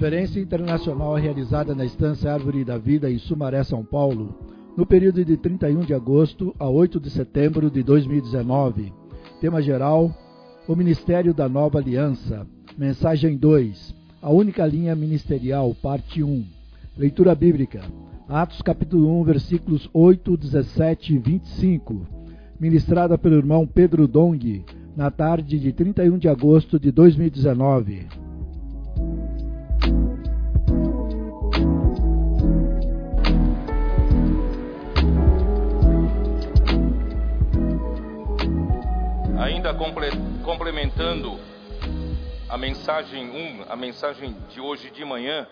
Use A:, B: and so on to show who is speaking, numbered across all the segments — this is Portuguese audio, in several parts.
A: Conferência internacional realizada na Estância Árvore da Vida em Sumaré, São Paulo, no período de 31 de agosto a 8 de setembro de 2019. Tema geral: O Ministério da Nova Aliança. Mensagem 2: A única linha ministerial, parte 1. Leitura bíblica: Atos capítulo 1, versículos 8, 17 e 25. Ministrada pelo irmão Pedro Dong, na tarde de 31 de agosto de 2019.
B: Ainda complementando a mensagem 1, a mensagem de hoje de manhã,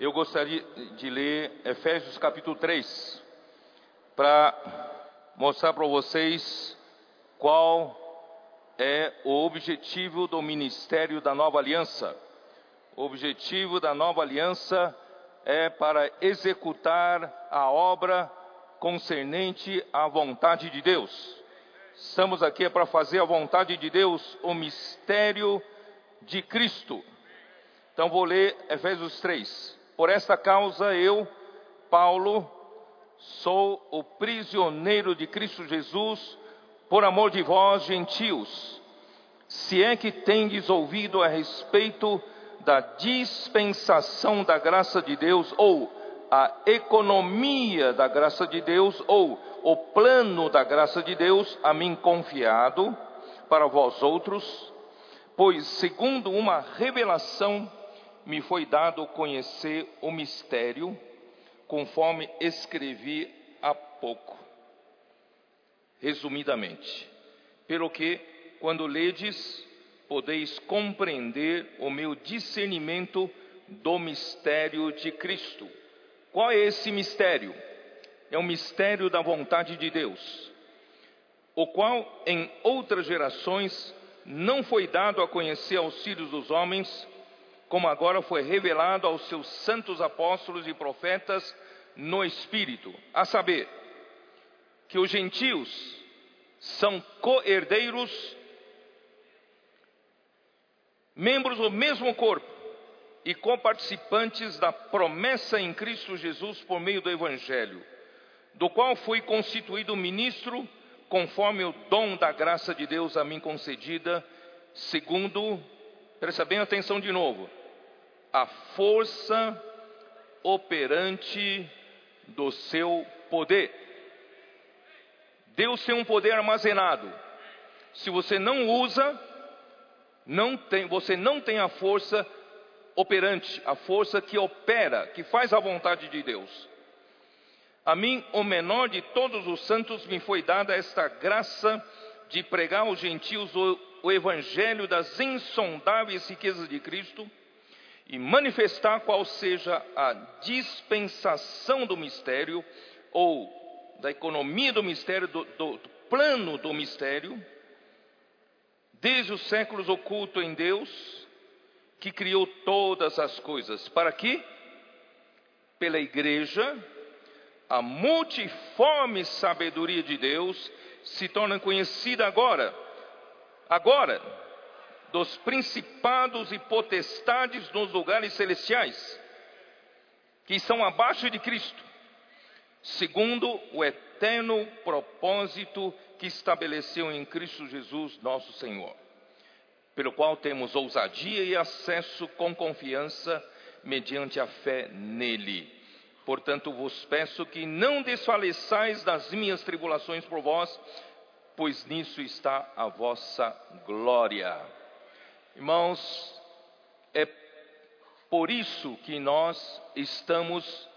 B: eu gostaria de ler Efésios capítulo 3, para mostrar para vocês qual é o objetivo do ministério da nova aliança. O objetivo da nova aliança é para executar a obra concernente à vontade de Deus. Estamos aqui para fazer a vontade de Deus, o mistério de Cristo. Então vou ler Efésios 3. Por esta causa eu, Paulo, sou o prisioneiro de Cristo Jesus, por amor de vós, gentios. Se é que tendes ouvido a respeito da dispensação da graça de Deus, ou a economia da graça de Deus, ou o plano da graça de Deus a mim confiado para vós outros, pois segundo uma revelação me foi dado conhecer o mistério, conforme escrevi há pouco. Resumidamente, pelo que, quando ledes, podeis compreender o meu discernimento do mistério de Cristo. Qual é esse mistério? é o mistério da vontade de Deus, o qual em outras gerações não foi dado a conhecer aos filhos dos homens, como agora foi revelado aos seus santos apóstolos e profetas no Espírito, a saber, que os gentios são co-herdeiros, membros do mesmo corpo e coparticipantes da promessa em Cristo Jesus por meio do Evangelho do qual fui constituído ministro, conforme o dom da graça de Deus a mim concedida, segundo, presta bem atenção de novo, a força operante do seu poder. Deus tem um poder armazenado. Se você não usa, não tem, você não tem a força operante, a força que opera, que faz a vontade de Deus. A mim, o menor de todos os santos, me foi dada esta graça de pregar aos gentios o, o evangelho das insondáveis riquezas de Cristo e manifestar qual seja a dispensação do mistério ou da economia do mistério, do, do, do plano do mistério, desde os séculos oculto em Deus, que criou todas as coisas. Para que? Pela igreja, a multiforme sabedoria de Deus se torna conhecida agora, agora, dos principados e potestades nos lugares celestiais, que são abaixo de Cristo, segundo o eterno propósito que estabeleceu em Cristo Jesus, nosso Senhor, pelo qual temos ousadia e acesso com confiança mediante a fé nele. Portanto, vos peço que não desfaleçais das minhas tribulações por vós, pois nisso está a vossa glória. Irmãos, é por isso que nós estamos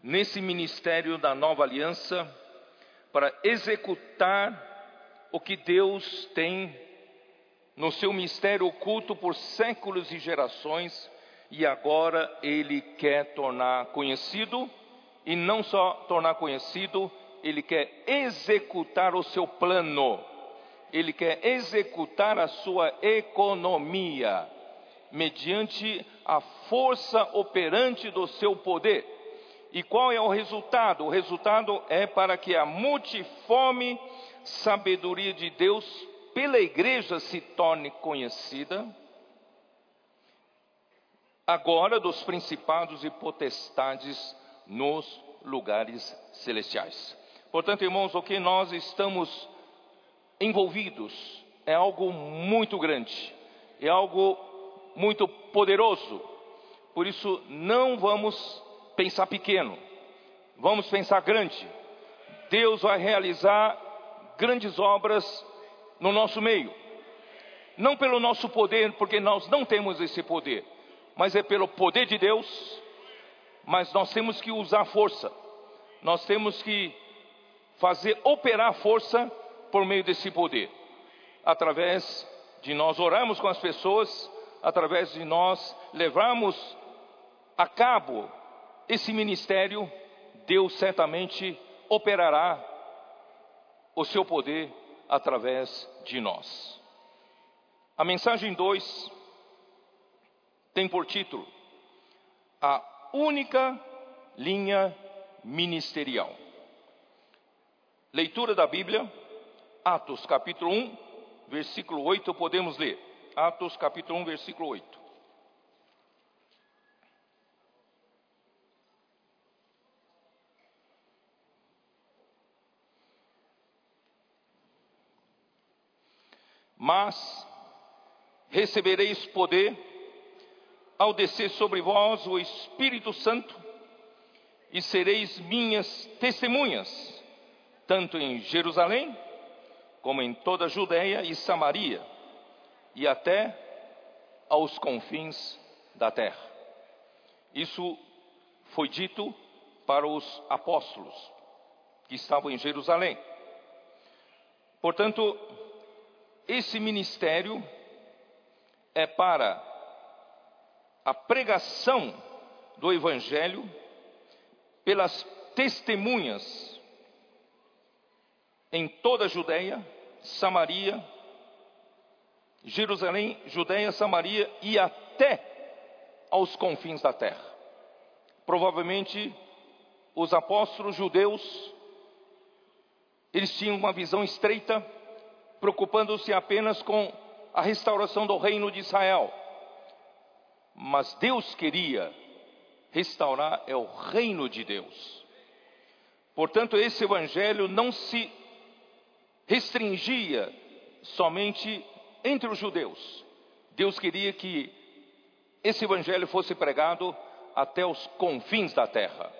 B: nesse ministério da nova aliança para executar o que Deus tem no seu mistério oculto por séculos e gerações e agora ele quer tornar conhecido, e não só tornar conhecido, ele quer executar o seu plano, ele quer executar a sua economia, mediante a força operante do seu poder. E qual é o resultado? O resultado é para que a multiforme sabedoria de Deus pela igreja se torne conhecida agora dos principados e potestades nos lugares celestiais. Portanto, irmãos, o que nós estamos envolvidos é algo muito grande, é algo muito poderoso. Por isso, não vamos pensar pequeno, vamos pensar grande. Deus vai realizar grandes obras no nosso meio. Não pelo nosso poder, porque nós não temos esse poder, mas é pelo poder de Deus. Mas nós temos que usar força, nós temos que fazer operar força por meio desse poder, através de nós orarmos com as pessoas, através de nós levarmos a cabo esse ministério, Deus certamente operará o seu poder através de nós. A mensagem 2 tem por título A única linha ministerial. Leitura da Bíblia, Atos capítulo 1, versículo 8, podemos ler. Atos capítulo 1, versículo 8. Mas recebereis poder ao descer sobre vós o Espírito Santo e sereis minhas testemunhas, tanto em Jerusalém, como em toda a Judéia e Samaria, e até aos confins da terra. Isso foi dito para os apóstolos que estavam em Jerusalém. Portanto, esse ministério é para a pregação do Evangelho pelas testemunhas em toda a Judéia, Samaria, Jerusalém, Judéia, Samaria e até aos confins da terra. Provavelmente os apóstolos judeus eles tinham uma visão estreita preocupando-se apenas com a restauração do reino de Israel. Mas Deus queria restaurar é o reino de Deus. Portanto, esse evangelho não se restringia somente entre os judeus. Deus queria que esse evangelho fosse pregado até os confins da terra.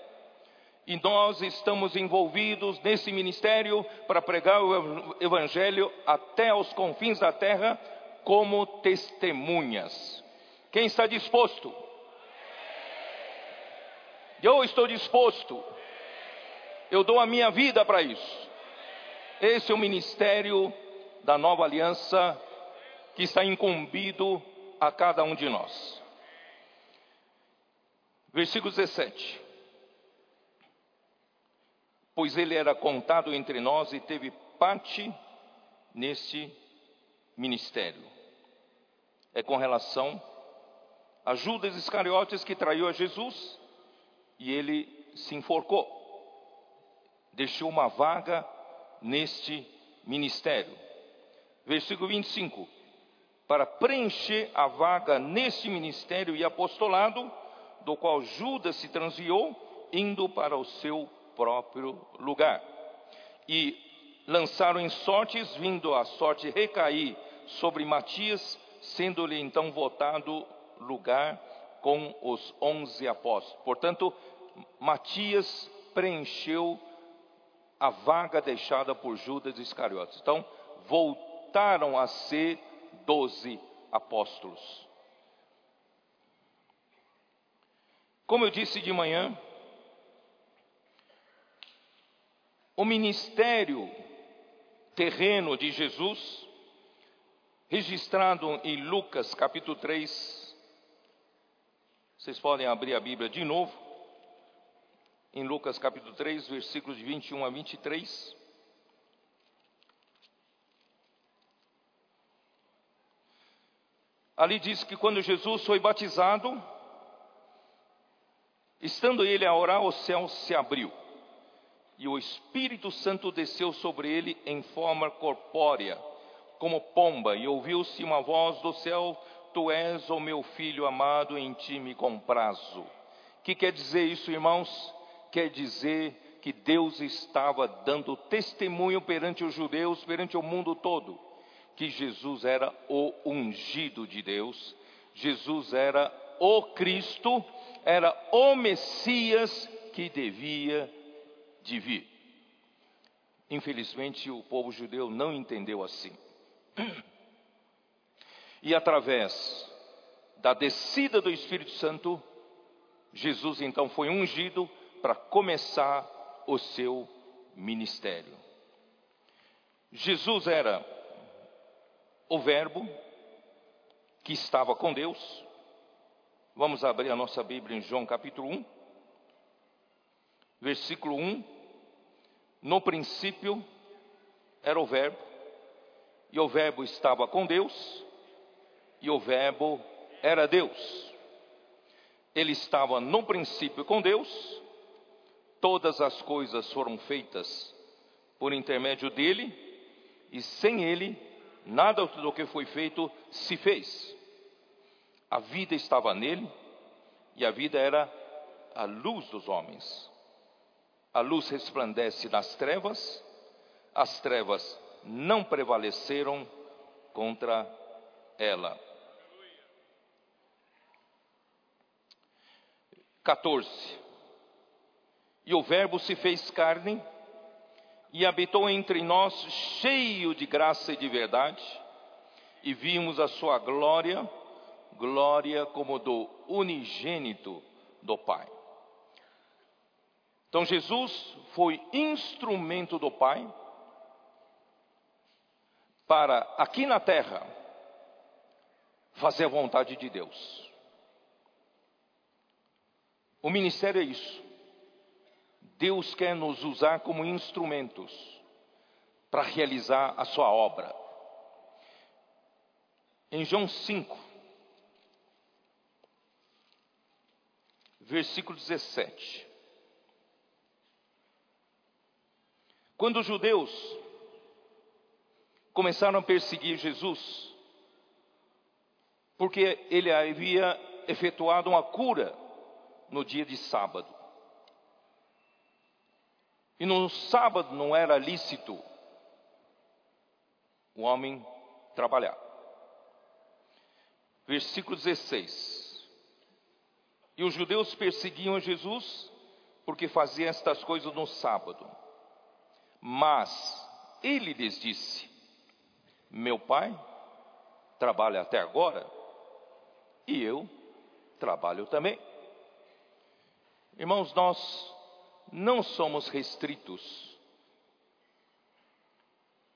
B: E nós estamos envolvidos nesse ministério para pregar o Evangelho até aos confins da terra como testemunhas. Quem está disposto? Eu estou disposto. Eu dou a minha vida para isso. Esse é o ministério da nova aliança que está incumbido a cada um de nós. Versículo 17 pois ele era contado entre nós e teve parte neste ministério. É com relação a Judas Iscariotes que traiu a Jesus e ele se enforcou. Deixou uma vaga neste ministério. Versículo 25. Para preencher a vaga neste ministério e apostolado, do qual Judas se transviou, indo para o seu próprio lugar. E lançaram em sortes, vindo a sorte recair sobre Matias, sendo-lhe então votado lugar com os onze apóstolos. Portanto, Matias preencheu a vaga deixada por Judas Iscariotes. Então, voltaram a ser doze apóstolos. Como eu disse de manhã, o ministério terreno de Jesus, registrado em Lucas capítulo 3. Vocês podem abrir a Bíblia de novo, em Lucas capítulo 3, versículos de 21 a 23. Ali diz que quando Jesus foi batizado, estando ele a orar, o céu se abriu e o Espírito Santo desceu sobre ele em forma corpórea, como pomba, e ouviu-se uma voz do céu Tu és o meu filho amado, em ti me comprazo. O que quer dizer isso, irmãos? Quer dizer que Deus estava dando testemunho perante os judeus, perante o mundo todo, que Jesus era o ungido de Deus, Jesus era o Cristo, era o Messias que devia de vir. Infelizmente, o povo judeu não entendeu assim. E através da descida do Espírito Santo, Jesus então foi ungido para começar o seu ministério. Jesus era o Verbo que estava com Deus. Vamos abrir a nossa Bíblia em João capítulo 1, versículo 1. No princípio era o Verbo, e o Verbo estava com Deus, e o Verbo era Deus. Ele estava no princípio com Deus, todas as coisas foram feitas por intermédio dele, e sem ele, nada do que foi feito se fez. A vida estava nele, e a vida era a luz dos homens. A luz resplandece nas trevas, as trevas não prevaleceram contra ela. 14. E o Verbo se fez carne e habitou entre nós, cheio de graça e de verdade, e vimos a sua glória, glória como do unigênito do Pai. Então Jesus foi instrumento do Pai para aqui na terra fazer a vontade de Deus. O ministério é isso. Deus quer nos usar como instrumentos para realizar a sua obra. Em João 5, versículo 17. Quando os judeus começaram a perseguir Jesus, porque ele havia efetuado uma cura no dia de sábado. E no sábado não era lícito o homem trabalhar. Versículo 16. E os judeus perseguiam Jesus porque fazia estas coisas no sábado. Mas ele lhes disse: Meu pai trabalha até agora e eu trabalho também. Irmãos, nós não somos restritos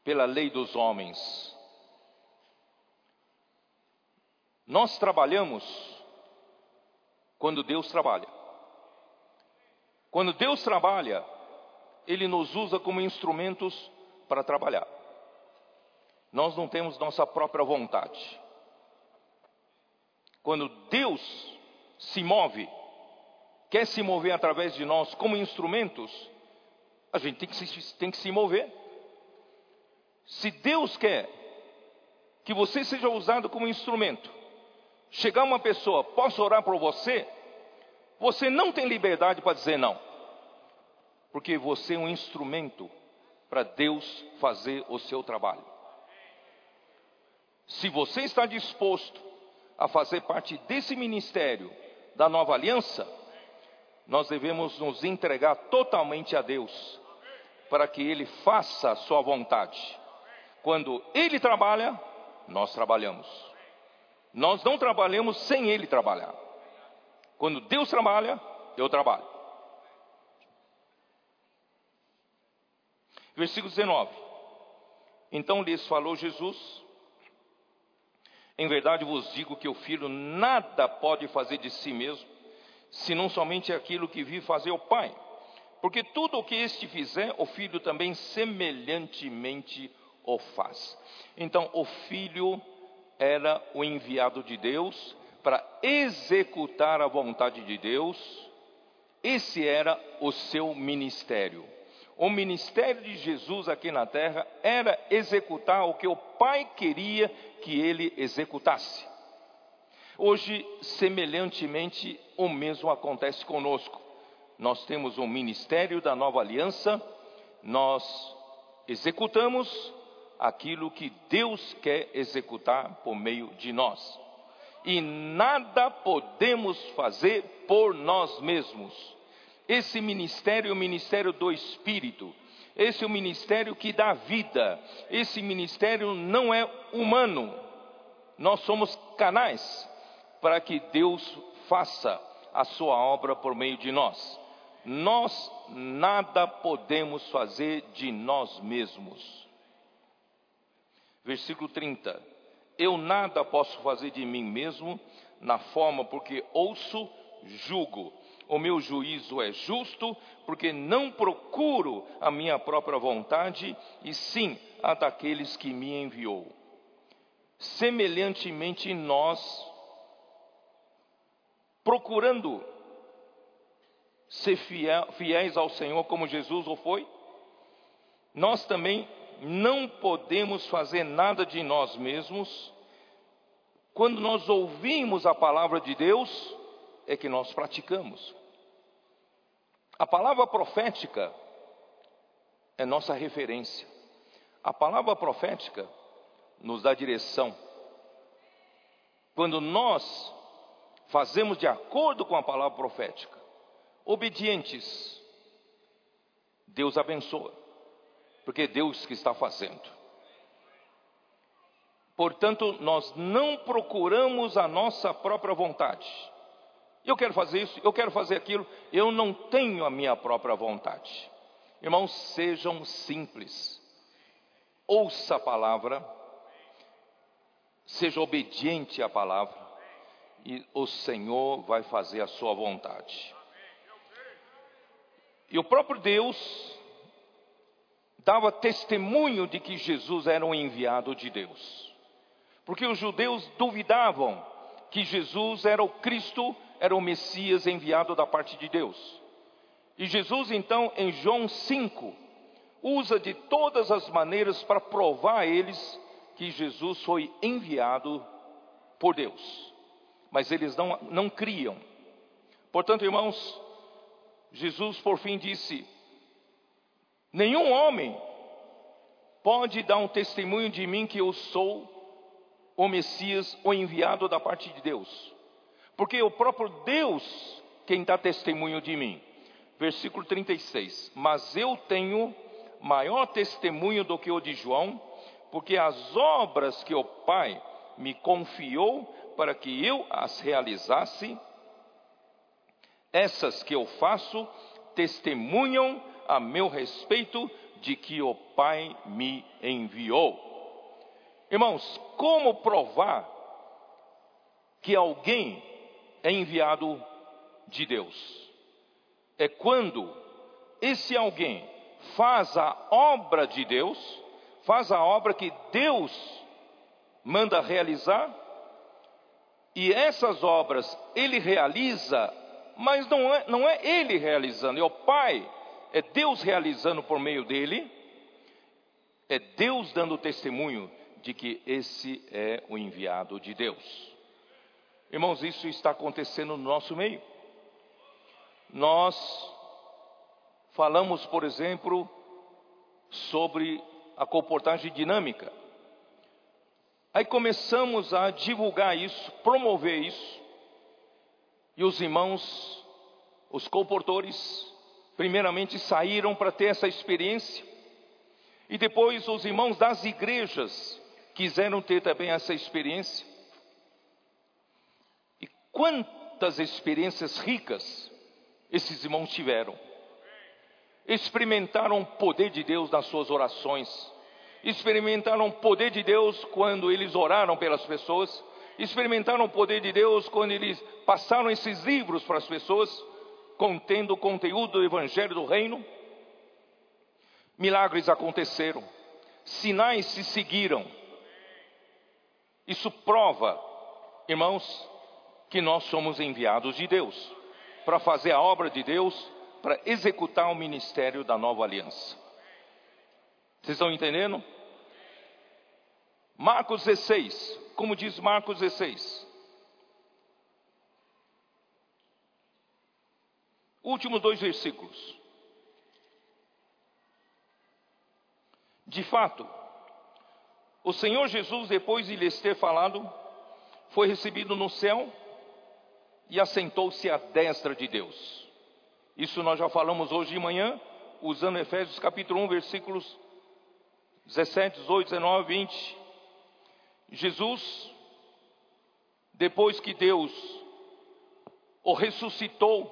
B: pela lei dos homens. Nós trabalhamos quando Deus trabalha. Quando Deus trabalha, Ele nos usa como instrumentos para trabalhar. Nós não temos nossa própria vontade. Quando Deus se move, quer se mover através de nós como instrumentos, a gente tem que se, tem que se mover. Se Deus quer que você seja usado como instrumento, chegar uma pessoa, posso orar por você? Você não tem liberdade para dizer não, porque você é um instrumento para Deus fazer o seu trabalho. Se você está disposto a fazer parte desse ministério da nova aliança, nós devemos nos entregar totalmente a Deus, para que Ele faça a Sua vontade. Quando Ele trabalha, nós trabalhamos. Nós não trabalhamos sem Ele trabalhar. Quando Deus trabalha, eu trabalho. Versículo 19. Então lhes falou Jesus: Em verdade vos digo que o filho nada pode fazer de si mesmo, senão somente aquilo que vi fazer o Pai. Porque tudo o que este fizer, o filho também semelhantemente o faz. Então, o filho era o enviado de Deus para executar a vontade de Deus. Esse era o seu ministério. O ministério de Jesus aqui na terra era executar o que o Pai queria que ele executasse. Hoje, semelhantemente, o mesmo acontece conosco. Nós temos um ministério da nova aliança, nós executamos aquilo que Deus quer executar por meio de nós. E nada podemos fazer por nós mesmos. Esse ministério é o ministério do Espírito. Esse é o ministério que dá vida. Esse ministério não é humano. Nós somos canais para que Deus faça a sua obra por meio de nós. Nós nada podemos fazer de nós mesmos. Versículo 30. Eu nada posso fazer de mim mesmo, na forma porque ouço, julgo. O meu juízo é justo, porque não procuro a minha própria vontade, e sim a daqueles que me enviou. Semelhantemente, nós, procurando ser fiéis ao Senhor como Jesus o foi, nós também não podemos fazer nada de nós mesmos. Quando nós ouvimos a palavra de Deus, é que nós praticamos. A palavra profética é nossa referência. A palavra profética nos dá direção. Quando nós fazemos de acordo com a palavra profética, obedientes, Deus abençoa, porque é Deus que está fazendo. Portanto, nós não procuramos a nossa própria vontade. Eu quero fazer isso, eu quero fazer aquilo, eu não tenho a minha própria vontade. Irmãos, sejam simples. Ouça a palavra, seja obediente à palavra, e o Senhor vai fazer a sua vontade. E o próprio Deus dava testemunho de que Jesus era um enviado de Deus. Porque os judeus duvidavam que Jesus era o Cristo, era o Messias enviado da parte de Deus. E Jesus, então, em João 5, usa de todas as maneiras para provar a eles que Jesus foi enviado por Deus. Mas eles não, não criam. Portanto, irmãos, Jesus por fim disse: Nenhum homem pode dar um testemunho de mim que eu sou o Messias, o enviado da parte de Deus, porque o próprio Deus quem dá testemunho de mim. Versículo 36: Mas eu tenho maior testemunho do que o de João, porque as obras que o Pai me confiou para que eu as realizasse, essas que eu faço testemunham a meu respeito de que o Pai me enviou. Irmãos, como provar que alguém é enviado de Deus? É quando esse alguém faz a obra de Deus, faz a obra que Deus manda realizar, e essas obras ele realiza mas não é, não é ele realizando, é o Pai, é Deus realizando por meio dele, é Deus dando testemunho de que esse é o enviado de Deus. Irmãos, isso está acontecendo no nosso meio. Nós falamos, por exemplo, sobre a comportagem dinâmica. Aí começamos a divulgar isso, promover isso. E os irmãos, os comportores, primeiramente saíram para ter essa experiência. E depois os irmãos das igrejas quiseram ter também essa experiência. Quantas experiências ricas esses irmãos tiveram. Experimentaram o poder de Deus nas suas orações. Experimentaram o poder de Deus quando eles oraram pelas pessoas experimentaram o poder de Deus quando eles passaram esses livros para as pessoas, contendo o conteúdo do Evangelho do Reino. Milagres aconteceram, sinais se seguiram. Isso prova, irmãos, que nós somos enviados de Deus para fazer a obra de Deus, para executar o ministério da nova aliança. Vocês estão entendendo? Marcos 16, como diz Marcos 16. Últimos dois versículos. De fato, o Senhor Jesus, depois de lhes ter falado, foi recebido no céu e assentou-se à destra de Deus. Isso nós já falamos hoje de manhã, usando Efésios capítulo 1, versículos 17, 18, 19, 20. Jesus, depois que Deus o ressuscitou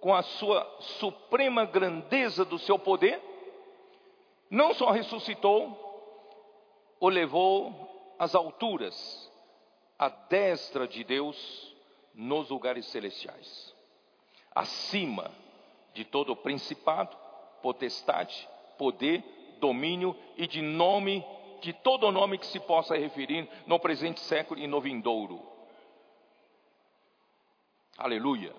B: com a sua suprema grandeza do seu poder, não só ressuscitou, o levou às alturas, à destra de Deus nos lugares celestiais, acima de todo principado, potestade, poder, domínio e de nome, de todo nome que se possa referir no presente século e no vindouro. Aleluia.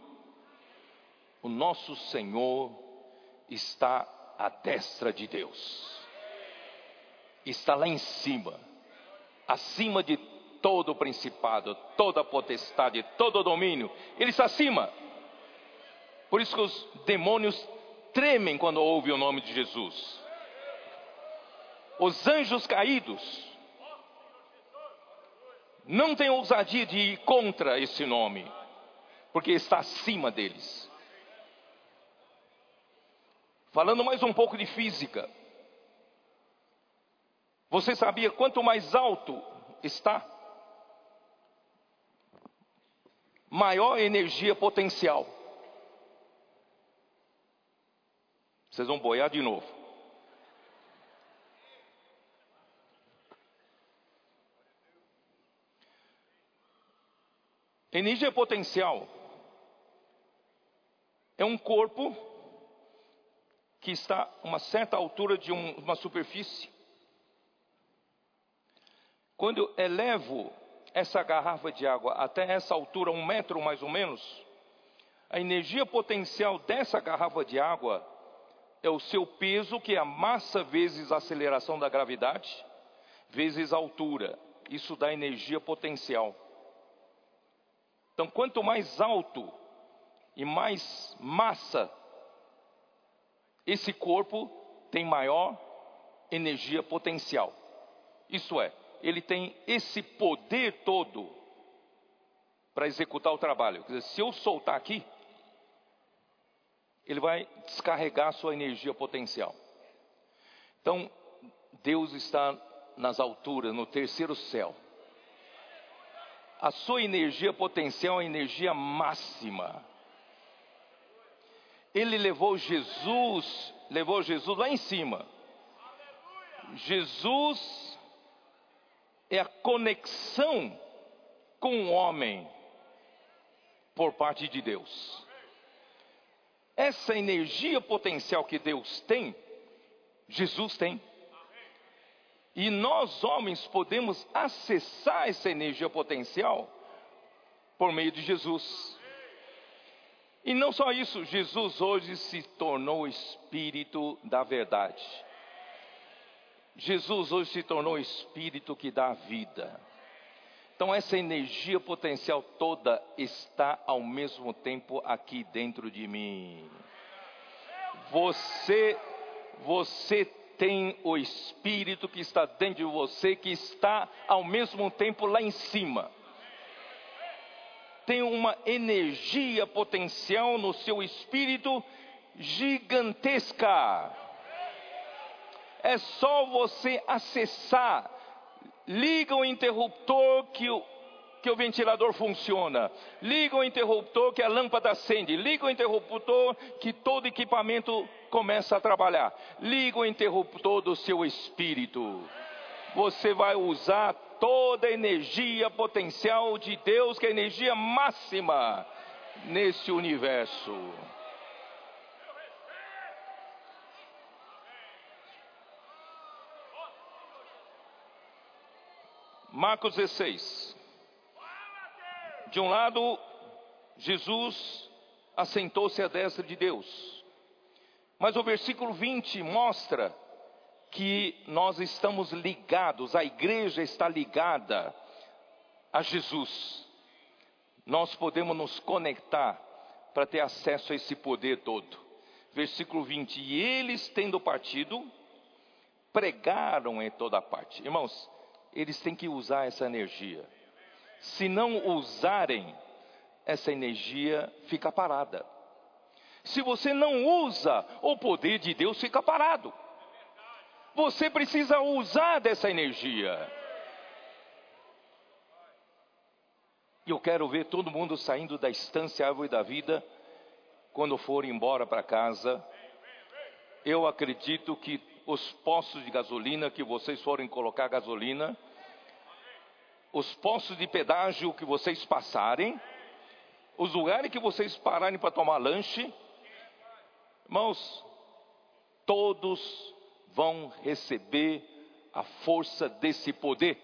B: O nosso Senhor está à destra de Deus. Está lá em cima, acima de todo o principado, toda a potestade, todo o domínio. Ele está acima. Por isso que os demônios tremem quando ouvem o nome de Jesus. Os anjos caídos não têm ousadia de ir contra esse nome, porque está acima deles. Falando mais um pouco de física. Você sabia quanto mais alto está, maior energia potencial. Vocês vão boiar de novo. Energia potencial é um corpo que está a uma certa altura de um, uma superfície. Quando eu elevo essa garrafa de água até essa altura, um metro mais ou menos, a energia potencial dessa garrafa de água é o seu peso, que é a massa vezes a aceleração da gravidade, vezes a altura. Isso dá energia potencial. Então, quanto mais alto e mais massa esse corpo tem maior energia potencial. Isso é, ele tem esse poder todo para executar o trabalho. Quer dizer, se eu soltar aqui, ele vai descarregar a sua energia potencial. Então, Deus está nas alturas, no terceiro céu. A sua energia potencial é a energia máxima. Ele levou Jesus, levou Jesus lá em cima. Jesus é a conexão com o homem por parte de Deus. Essa energia potencial que Deus tem, Jesus tem. E nós, homens, podemos acessar essa energia potencial por meio de Jesus. E não só isso, Jesus hoje se tornou o Espírito da verdade. Jesus hoje se tornou o Espírito que dá vida. Então, essa energia potencial toda está ao mesmo tempo aqui dentro de mim. Você, você tem o Espírito que está dentro de você, que está ao mesmo tempo lá em cima tem uma energia potencial no seu espírito gigantesca. É só você acessar. Liga o interruptor que o, que o ventilador funciona. Liga o interruptor que a lâmpada acende. Liga o interruptor que todo equipamento começa a trabalhar. Liga o interruptor do seu espírito. Você vai usar toda a energia potencial de Deus, que é a energia máxima nesse universo. Marcos 16. De um lado, Jesus assentou-se à destra de Deus. Mas o versículo 20 mostra que nós estamos ligados, a igreja está ligada a Jesus. Nós podemos nos conectar para ter acesso a esse poder todo. Versículo 20: E eles, tendo partido, pregaram em toda parte. Irmãos, eles têm que usar essa energia. Se não usarem, essa energia fica parada. Se você não usa, o poder de Deus fica parado. Você precisa usar dessa energia. E eu quero ver todo mundo saindo da estância Árvore da Vida quando for embora para casa. Eu acredito que os postos de gasolina que vocês forem colocar gasolina, os postos de pedágio que vocês passarem, os lugares que vocês pararem para tomar lanche, irmãos, todos vão receber a força desse poder.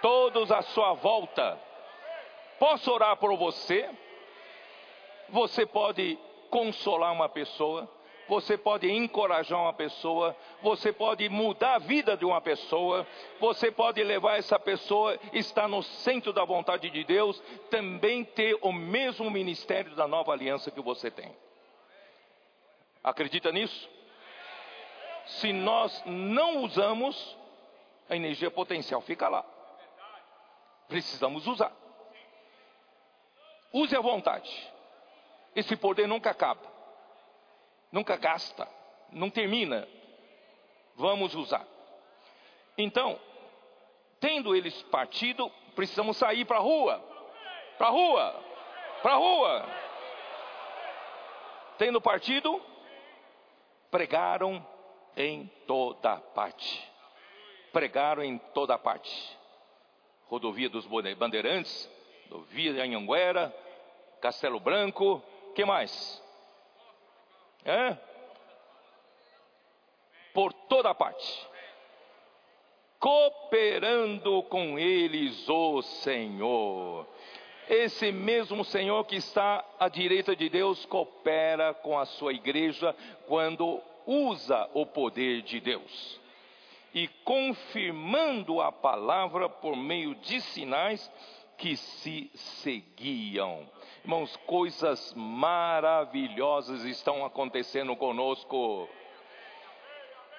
B: Todos à sua volta. Posso orar por você? Você pode consolar uma pessoa, você pode encorajar uma pessoa, você pode mudar a vida de uma pessoa, você pode levar essa pessoa, estar no centro da vontade de Deus, também ter o mesmo ministério da nova aliança que você tem. Acredita nisso? Se nós não usamos, a energia potencial fica lá. Precisamos usar. Use à vontade. Esse poder nunca acaba, nunca gasta, não termina. Vamos usar. Então, tendo eles partido, precisamos sair para a rua, para a rua, para a rua. Tendo partido, pregaram em toda parte. Pregaram em toda parte. Rodovia dos Bandeirantes, rodovia de Anhanguera, Castelo Branco, que mais? É? Por toda parte. Cooperando com eles o Senhor. Esse mesmo Senhor que está à direita de Deus coopera com a sua igreja quando usa o poder de Deus. E confirmando a palavra por meio de sinais que se seguiam. Irmãos, coisas maravilhosas estão acontecendo conosco.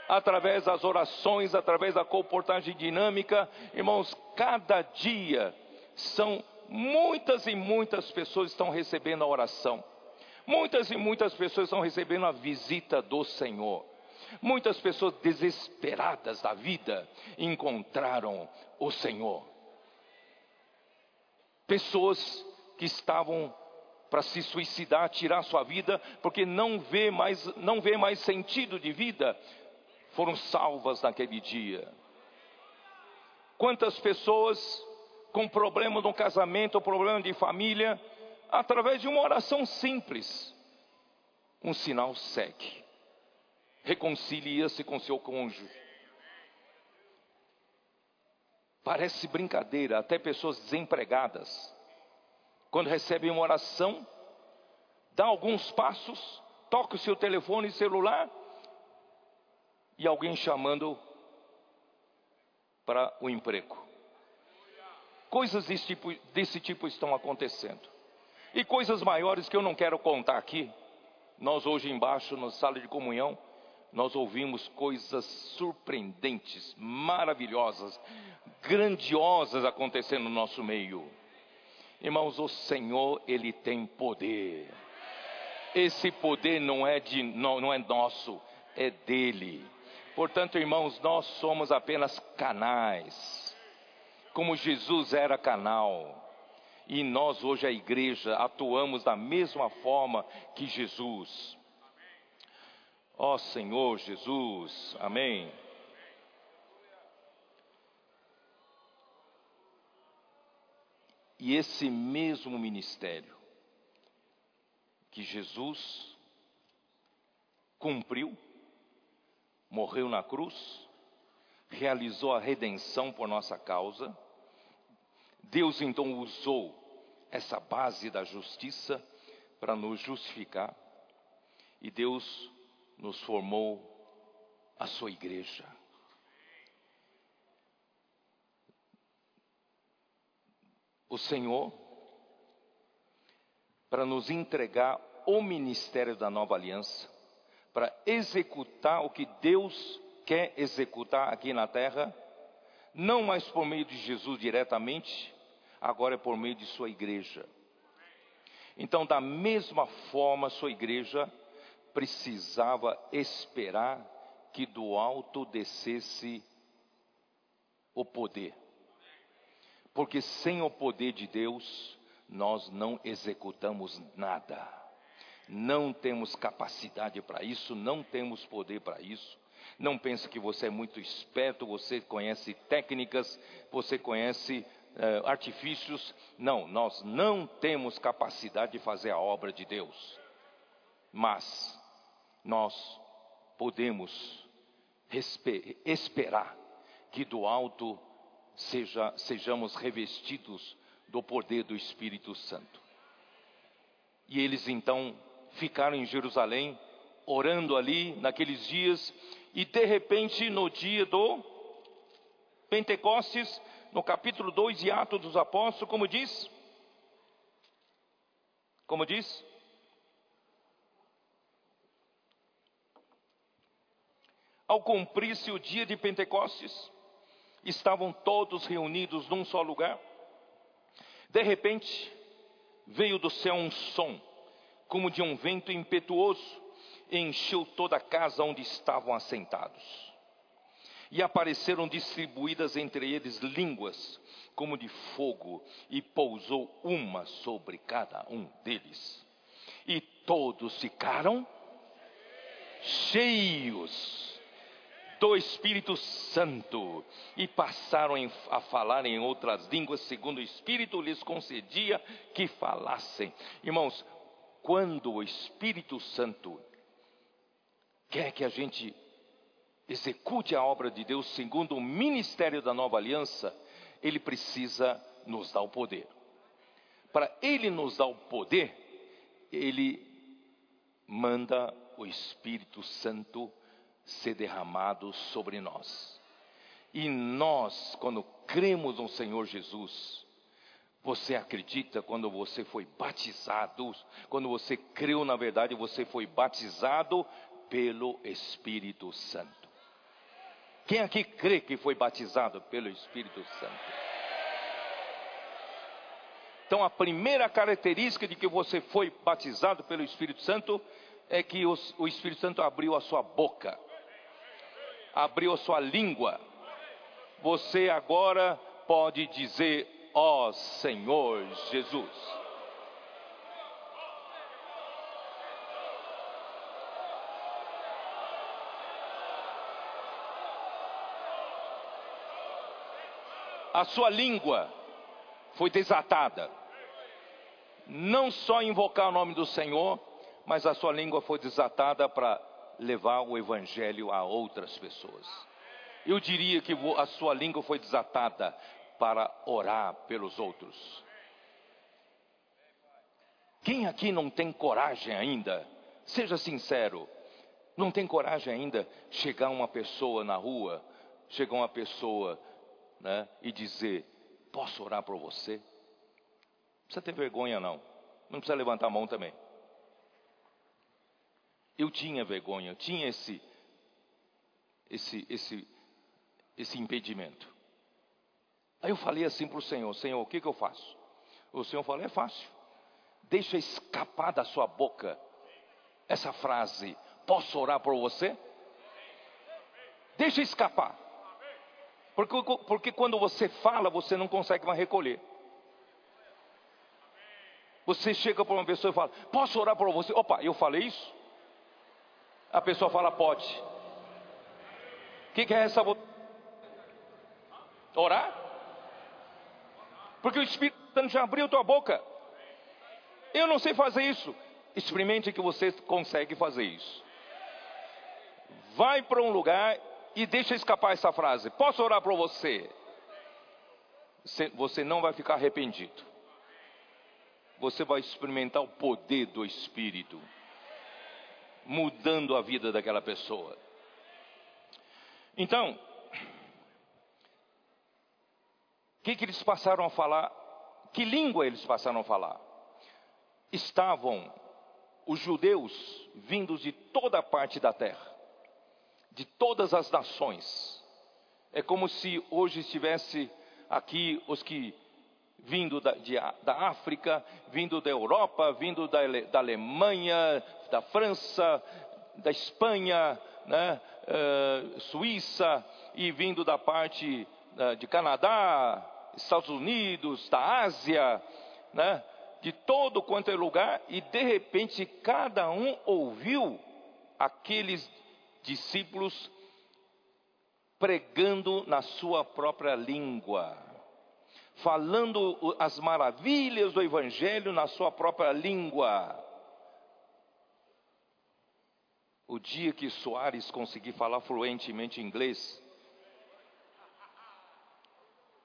B: Através das orações, através da comportagem dinâmica, irmãos, cada dia são muitas e muitas pessoas estão recebendo a oração. Muitas e muitas pessoas estão recebendo a visita do Senhor. Muitas pessoas desesperadas da vida encontraram o Senhor. Pessoas que estavam para se suicidar, tirar sua vida, porque não vê mais, não vê mais sentido de vida, foram salvas naquele dia. Quantas pessoas com problema no casamento, problema de família, através de uma oração simples, um sinal segue. Reconcilia-se com seu cônjuge. Parece brincadeira, até pessoas desempregadas quando recebe uma oração, dá alguns passos, toca o seu telefone celular e alguém chamando para o emprego. Coisas desse tipo, desse tipo estão acontecendo. E coisas maiores que eu não quero contar aqui. Nós hoje embaixo, na sala de comunhão, nós ouvimos coisas surpreendentes, maravilhosas, grandiosas acontecendo no nosso meio. Irmãos, o Senhor, Ele tem poder. Esse poder não é, de, não, não é nosso, é dele. Portanto, irmãos, nós somos apenas canais, como Jesus era canal. E nós, hoje, a igreja, atuamos da mesma forma que Jesus. Ó Senhor Jesus, amém. E esse mesmo ministério que Jesus cumpriu, morreu na cruz, realizou a redenção por nossa causa, Deus então usou essa base da justiça para nos justificar, e Deus nos formou a sua igreja. O Senhor para nos entregar o ministério da nova aliança, para executar o que Deus quer executar aqui na terra, não mais por meio de Jesus diretamente, agora é por meio de sua igreja. Então, da mesma forma, sua igreja precisava esperar que do alto descesse o poder. Porque sem o poder de Deus, nós não executamos nada. Não temos capacidade para isso, não temos poder para isso. Não pense que você é muito esperto, você conhece técnicas, você conhece uh, artifícios. Não, nós não temos capacidade de fazer a obra de Deus. Mas nós podemos esperar que do alto seja, sejamos revestidos do poder do Espírito Santo. E eles então ficaram em Jerusalém, orando ali naqueles dias, e de repente no dia do Pentecostes, no capítulo 2 de Atos dos Apóstolos, como diz? Como diz? Ao cumprir-se o dia de Pentecostes, estavam todos reunidos num só lugar. De repente, veio do céu um som, como de um vento impetuoso, e encheu toda a casa onde estavam assentados. E apareceram distribuídas entre eles línguas, como de fogo, e pousou uma sobre cada um deles. E todos ficaram cheios do Espírito Santo e passaram a falar em outras línguas, segundo o Espírito lhes concedia que falassem. Irmãos, quando o Espírito Santo quer que a gente execute a obra de Deus segundo o ministério da nova aliança, ele precisa nos dar o poder. Para ele nos dar o poder, ele manda o Espírito Santo ser derramado sobre nós. E nós, quando cremos no Senhor Jesus, você acredita quando você foi batizado, quando você creu na verdade, você foi batizado pelo Espírito Santo. Quem aqui crê que foi batizado pelo Espírito Santo? Então, a primeira característica de que você foi batizado pelo Espírito Santo é que o Espírito Santo abriu a sua boca abriu sua língua, você agora pode dizer: Ó oh, Senhor Jesus. A sua língua foi desatada. Não só invocar o nome do Senhor, mas a sua língua foi desatada para levar o evangelho a outras pessoas. Eu diria que a sua língua foi desatada para orar pelos outros. Quem aqui não tem coragem ainda? Seja sincero. Não tem coragem ainda chegar uma pessoa na rua, chegar uma pessoa, né, e dizer: "Posso orar por você?" Não precisa ter vergonha não. Não precisa levantar a mão também. Eu tinha vergonha, eu tinha esse, esse, esse, esse impedimento. Aí eu falei assim para o Senhor: Senhor, o que, que eu faço? O Senhor falou: é fácil. Deixa escapar da sua boca essa frase: Posso orar por você? Deixa escapar. Porque, porque quando você fala, você não consegue mais recolher. Você chega para uma pessoa e fala: Posso orar por você? Opa, eu falei isso? A pessoa fala, pode. O que, que é essa? Orar? Porque o Espírito Santo já abriu tua boca. Eu não sei fazer isso. Experimente que você consegue fazer isso. Vai para um lugar e deixa escapar essa frase. Posso orar por você? Você não vai ficar arrependido. Você vai experimentar o poder do Espírito mudando a vida daquela pessoa. Então, o que, que eles passaram a falar? Que língua eles passaram a falar? estavam os judeus vindos de toda parte da terra, de todas as nações. É como se hoje estivesse aqui os que vindo da, de, da África, vindo da Europa, vindo da, da Alemanha, da França, da Espanha, né, uh, Suíça e vindo da parte uh, de Canadá, Estados Unidos, da Ásia, né, de todo quanto é lugar, e de repente cada um ouviu aqueles discípulos pregando na sua própria língua, falando as maravilhas do Evangelho na sua própria língua. O dia que Soares conseguir falar fluentemente inglês,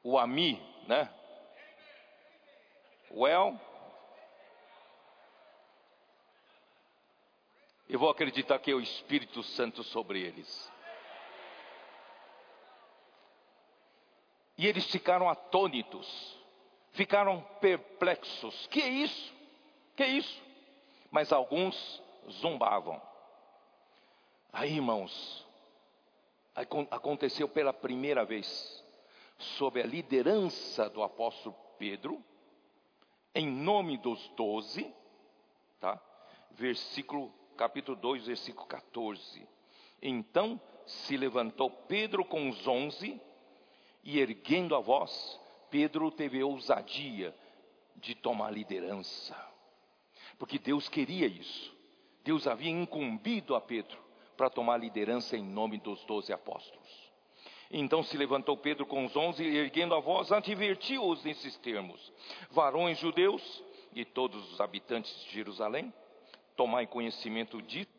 B: o AMI, né? Well, eu vou acreditar que é o Espírito Santo sobre eles. E eles ficaram atônitos, ficaram perplexos. Que é isso? Que é isso? Mas alguns zombavam. Aí, irmãos, aconteceu pela primeira vez, sob a liderança do apóstolo Pedro, em nome dos doze, tá? Versículo, capítulo 2, versículo 14. Então se levantou Pedro com os onze, e erguendo a voz, Pedro teve ousadia de tomar liderança. Porque Deus queria isso. Deus havia incumbido a Pedro para tomar liderança em nome dos doze apóstolos. Então se levantou Pedro com os onze, e erguendo a voz, advertiu-os nesses termos: Varões judeus e todos os habitantes de Jerusalém, tomai conhecimento disso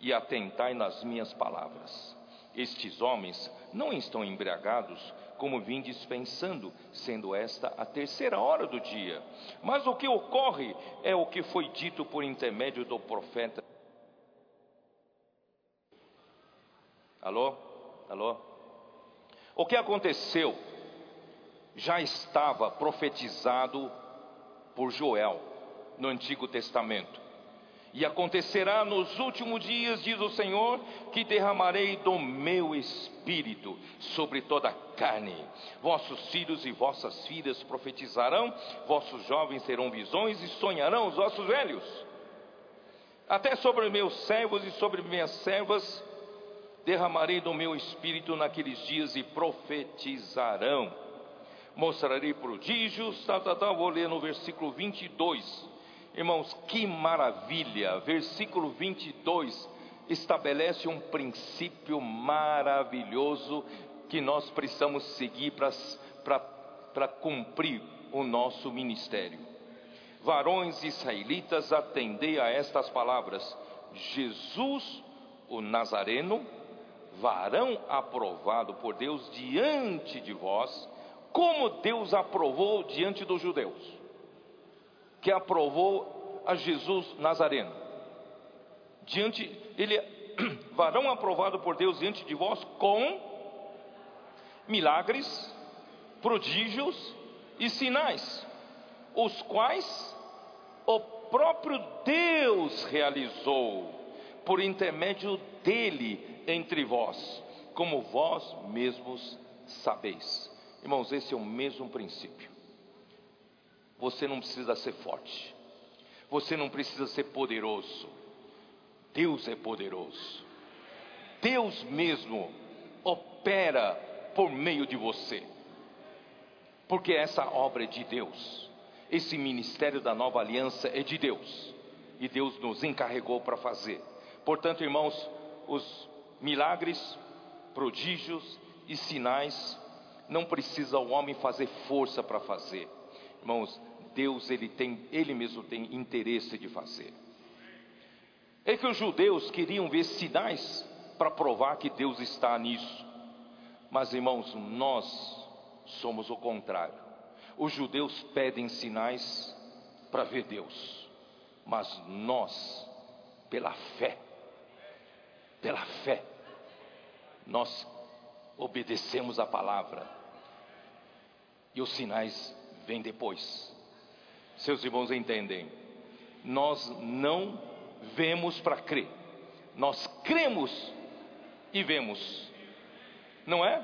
B: e atentai nas minhas palavras. Estes homens não estão embriagados, como vim dispensando, sendo esta a terceira hora do dia. Mas o que ocorre é o que foi dito por intermédio do profeta. Alô? Alô? O que aconteceu já estava profetizado por Joel no Antigo Testamento. E acontecerá nos últimos dias, diz o Senhor, que derramarei do meu espírito sobre toda a carne. Vossos filhos e vossas filhas profetizarão, vossos jovens terão visões e sonharão os vossos velhos. Até sobre meus servos e sobre minhas servas derramarei do meu espírito naqueles dias e profetizarão. Mostrarei prodígios, tá, tá, tá, vou ler no versículo 22 Irmãos, que maravilha! Versículo 22 estabelece um princípio maravilhoso que nós precisamos seguir para cumprir o nosso ministério. Varões israelitas, atendei a estas palavras: Jesus, o Nazareno, varão aprovado por Deus diante de vós, como Deus aprovou diante dos judeus que aprovou a Jesus Nazareno. Diante, ele varão aprovado por Deus diante de vós com milagres, prodígios e sinais, os quais o próprio Deus realizou por intermédio dele entre vós, como vós mesmos sabeis. Irmãos, esse é o mesmo princípio. Você não precisa ser forte. Você não precisa ser poderoso. Deus é poderoso. Deus mesmo opera por meio de você. Porque essa obra é de Deus. Esse ministério da nova aliança é de Deus. E Deus nos encarregou para fazer. Portanto, irmãos, os milagres, prodígios e sinais não precisa o homem fazer força para fazer. Irmãos, Deus ele tem, ele mesmo tem interesse de fazer. É que os judeus queriam ver sinais para provar que Deus está nisso. Mas irmãos, nós somos o contrário. Os judeus pedem sinais para ver Deus, mas nós, pela fé, pela fé, nós obedecemos a palavra e os sinais vêm depois. Seus irmãos entendem. nós não vemos para crer. Nós cremos e vemos. Não é?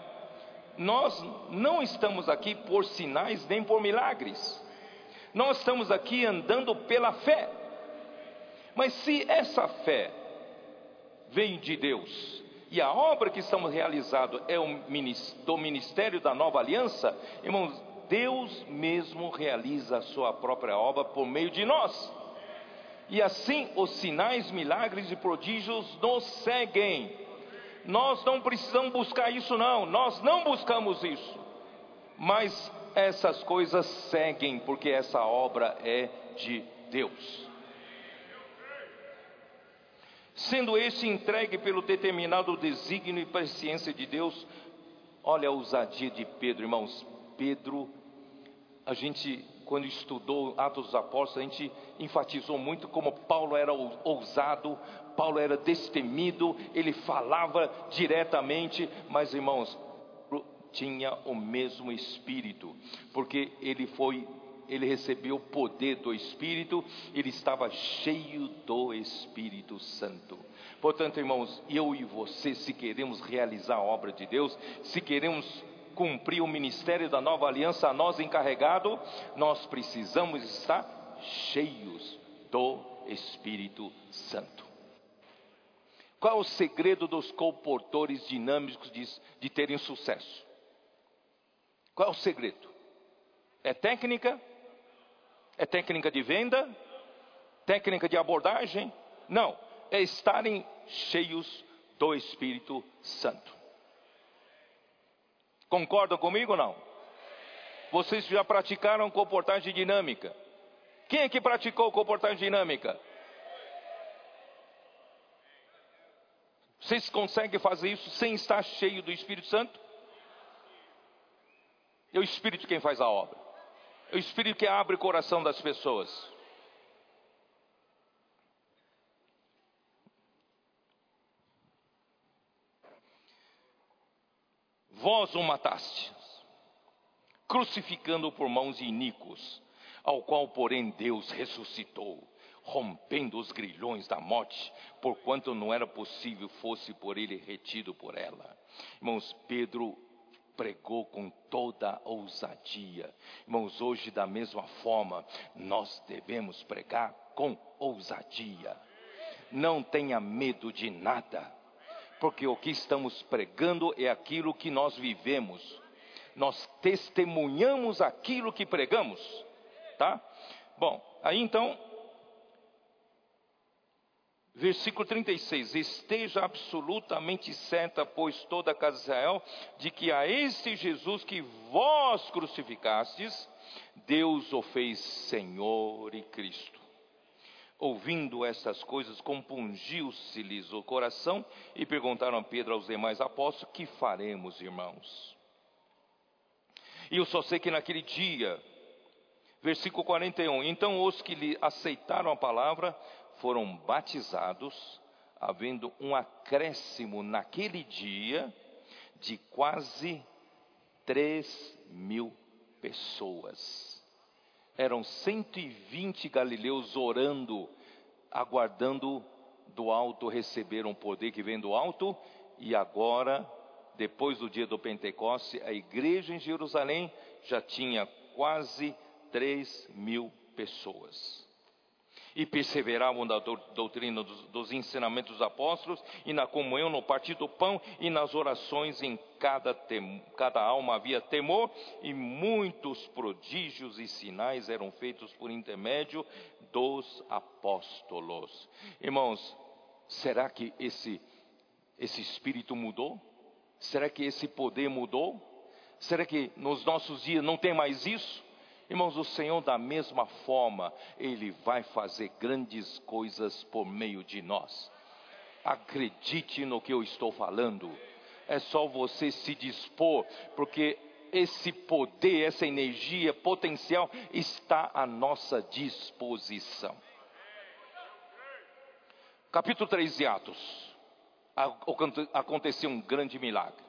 B: Nós não estamos aqui por sinais nem por milagres. Nós estamos aqui andando pela fé. Mas se essa fé vem de Deus e a obra que estamos realizando é do ministério da nova aliança, irmãos, Deus mesmo realiza a sua própria obra por meio de nós. E assim os sinais, milagres e prodígios nos seguem. Nós não precisamos buscar isso, não. Nós não buscamos isso. Mas essas coisas seguem, porque essa obra é de Deus. Sendo esse entregue pelo determinado desígnio e paciência de Deus, olha a ousadia de Pedro, irmãos. Pedro, a gente, quando estudou Atos dos Apóstolos, a gente enfatizou muito como Paulo era ousado, Paulo era destemido, ele falava diretamente, mas irmãos, tinha o mesmo espírito, porque ele foi ele recebeu o poder do Espírito, ele estava cheio do Espírito Santo. Portanto, irmãos, eu e você, se queremos realizar a obra de Deus, se queremos cumprir o ministério da nova aliança a nós encarregado, nós precisamos estar cheios do Espírito Santo. Qual é o segredo dos comportores dinâmicos de, de terem sucesso? Qual é o segredo? É técnica? É técnica de venda? Técnica de abordagem? Não, é estarem cheios do Espírito Santo. Concordam comigo ou não? Vocês já praticaram comportagem dinâmica? Quem é que praticou comportagem dinâmica? Vocês conseguem fazer isso sem estar cheio do Espírito Santo? É o Espírito quem faz a obra. É o Espírito que abre o coração das pessoas. Vós o matastes, crucificando por mãos iníquos, ao qual, porém, Deus ressuscitou, rompendo os grilhões da morte, porquanto não era possível fosse por ele retido por ela. Irmãos, Pedro pregou com toda ousadia. Irmãos, hoje, da mesma forma, nós devemos pregar com ousadia. Não tenha medo de nada, porque o que estamos pregando é aquilo que nós vivemos. Nós testemunhamos aquilo que pregamos, tá? Bom, aí então Versículo 36: Esteja absolutamente certa, pois toda a casa de Israel, de que a este Jesus que vós crucificastes, Deus o fez Senhor e Cristo. Ouvindo estas coisas, compungiu-se-lhes o coração e perguntaram a Pedro aos demais apóstolos: Que faremos, irmãos? E eu só sei que naquele dia, versículo 41, então os que lhe aceitaram a palavra foram batizados, havendo um acréscimo naquele dia de quase 3 mil pessoas. Eram 120 galileus orando, aguardando do alto receber um poder que vem do alto, e agora, depois do dia do Pentecoste, a igreja em Jerusalém já tinha quase 3 mil pessoas e perseveravam na doutrina dos, dos, ensinamentos dos apóstolos e na comunhão, no partir do pão e nas orações. Em cada, tem, cada alma havia temor e muitos prodígios e sinais eram feitos por intermédio dos apóstolos. Irmãos, será que esse, esse espírito mudou? Será que esse poder mudou? Será que nos nossos dias não tem mais isso? Irmãos, o Senhor, da mesma forma, Ele vai fazer grandes coisas por meio de nós. Acredite no que eu estou falando. É só você se dispor, porque esse poder, essa energia potencial está à nossa disposição. Capítulo 3 de Atos. Aconteceu um grande milagre.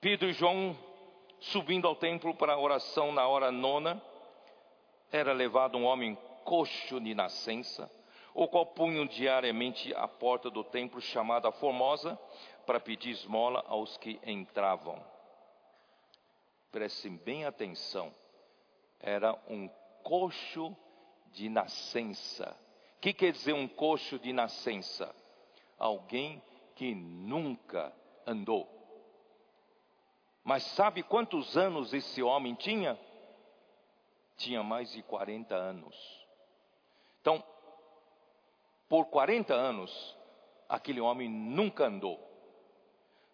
B: Pedro e João subindo ao templo para a oração na hora nona, era levado um homem coxo de nascença, o qual punham diariamente à porta do templo chamada Formosa, para pedir esmola aos que entravam. Prestem bem atenção, era um coxo de nascença. O que quer dizer um coxo de nascença? Alguém que nunca andou. Mas sabe quantos anos esse homem tinha? Tinha mais de 40 anos. Então, por 40 anos, aquele homem nunca andou.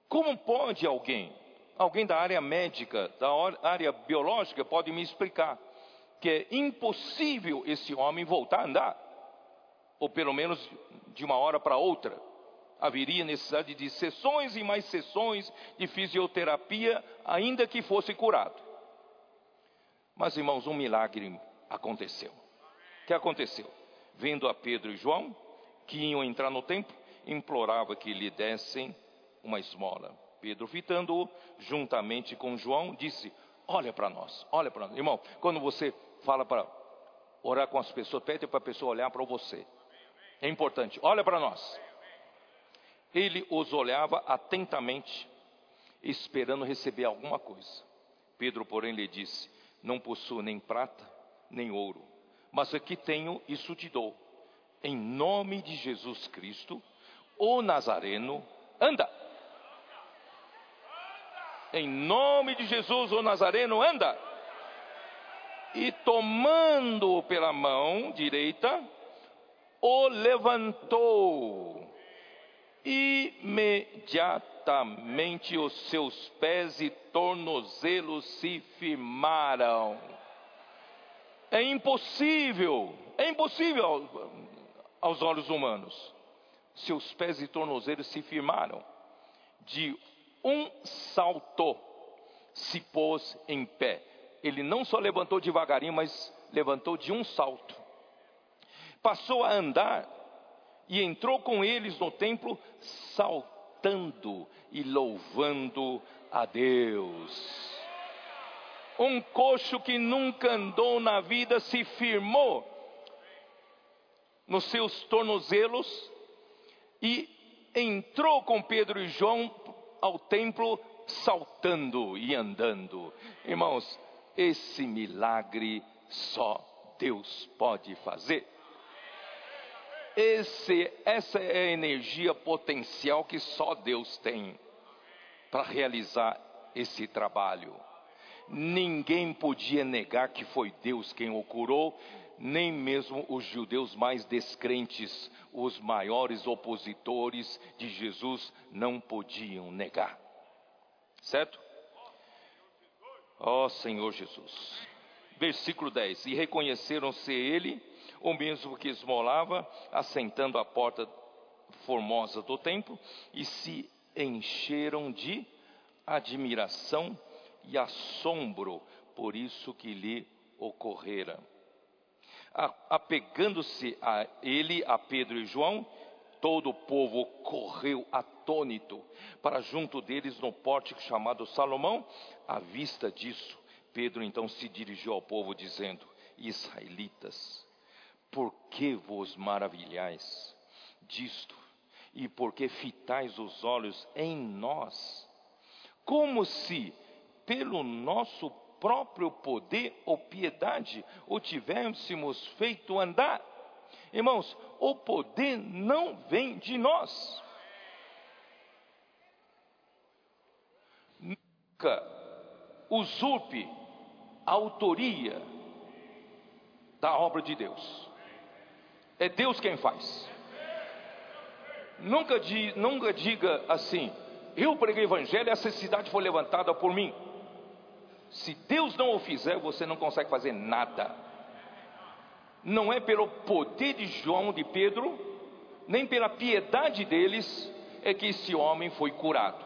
B: Como pode alguém, alguém da área médica, da área biológica, pode me explicar que é impossível esse homem voltar a andar? Ou pelo menos de uma hora para outra haveria necessidade de sessões e mais sessões de fisioterapia, ainda que fosse curado. Mas, irmãos, um milagre aconteceu. O que aconteceu? Vendo a Pedro e João, que iam entrar no templo, implorava que lhe dessem uma esmola. Pedro, fitando-o juntamente com João, disse: Olha para nós, olha para nós. Irmão, quando você fala para orar com as pessoas, pede para a pessoa olhar para você. É importante, olha para nós. Ele os olhava atentamente, esperando receber alguma coisa. Pedro, porém, lhe disse: Não possuo nem prata, nem ouro, mas aqui tenho, isso te dou. Em nome de Jesus Cristo, o Nazareno, anda. Em nome de Jesus, o Nazareno, anda. E tomando-o pela mão direita, o levantou imediatamente os seus pés e tornozelos se firmaram. É impossível, é impossível aos olhos humanos. Seus pés e tornozelos se firmaram. De um salto se pôs em pé. Ele não só levantou devagarinho, mas levantou de um salto. Passou a andar e entrou com eles no templo, saltando e louvando a Deus. Um coxo que nunca andou na vida se firmou nos seus tornozelos e entrou com Pedro e João ao templo saltando e andando. Irmãos, esse milagre só Deus pode fazer. Esse, essa é a energia potencial que só Deus tem para realizar esse trabalho. Ninguém podia negar que foi Deus quem o curou, nem mesmo os judeus mais descrentes, os maiores opositores de Jesus, não podiam negar. Certo? Ó oh, Senhor Jesus. Versículo 10: E reconheceram-se ele o mesmo que esmolava, assentando à porta formosa do templo, e se encheram de admiração e assombro por isso que lhe ocorrera. Apegando-se a ele, a Pedro e João, todo o povo correu atônito para junto deles no pórtico chamado Salomão. À vista disso, Pedro então se dirigiu ao povo, dizendo: Israelitas, por que vos maravilhais disto? E por que fitais os olhos em nós? Como se, pelo nosso próprio poder ou piedade, o tivéssemos feito andar? Irmãos, o poder não vem de nós. Nunca usurpe a autoria da obra de Deus. É Deus quem faz. Nunca, nunca diga assim: eu preguei o evangelho e essa cidade foi levantada por mim. Se Deus não o fizer, você não consegue fazer nada. Não é pelo poder de João, de Pedro, nem pela piedade deles, é que esse homem foi curado.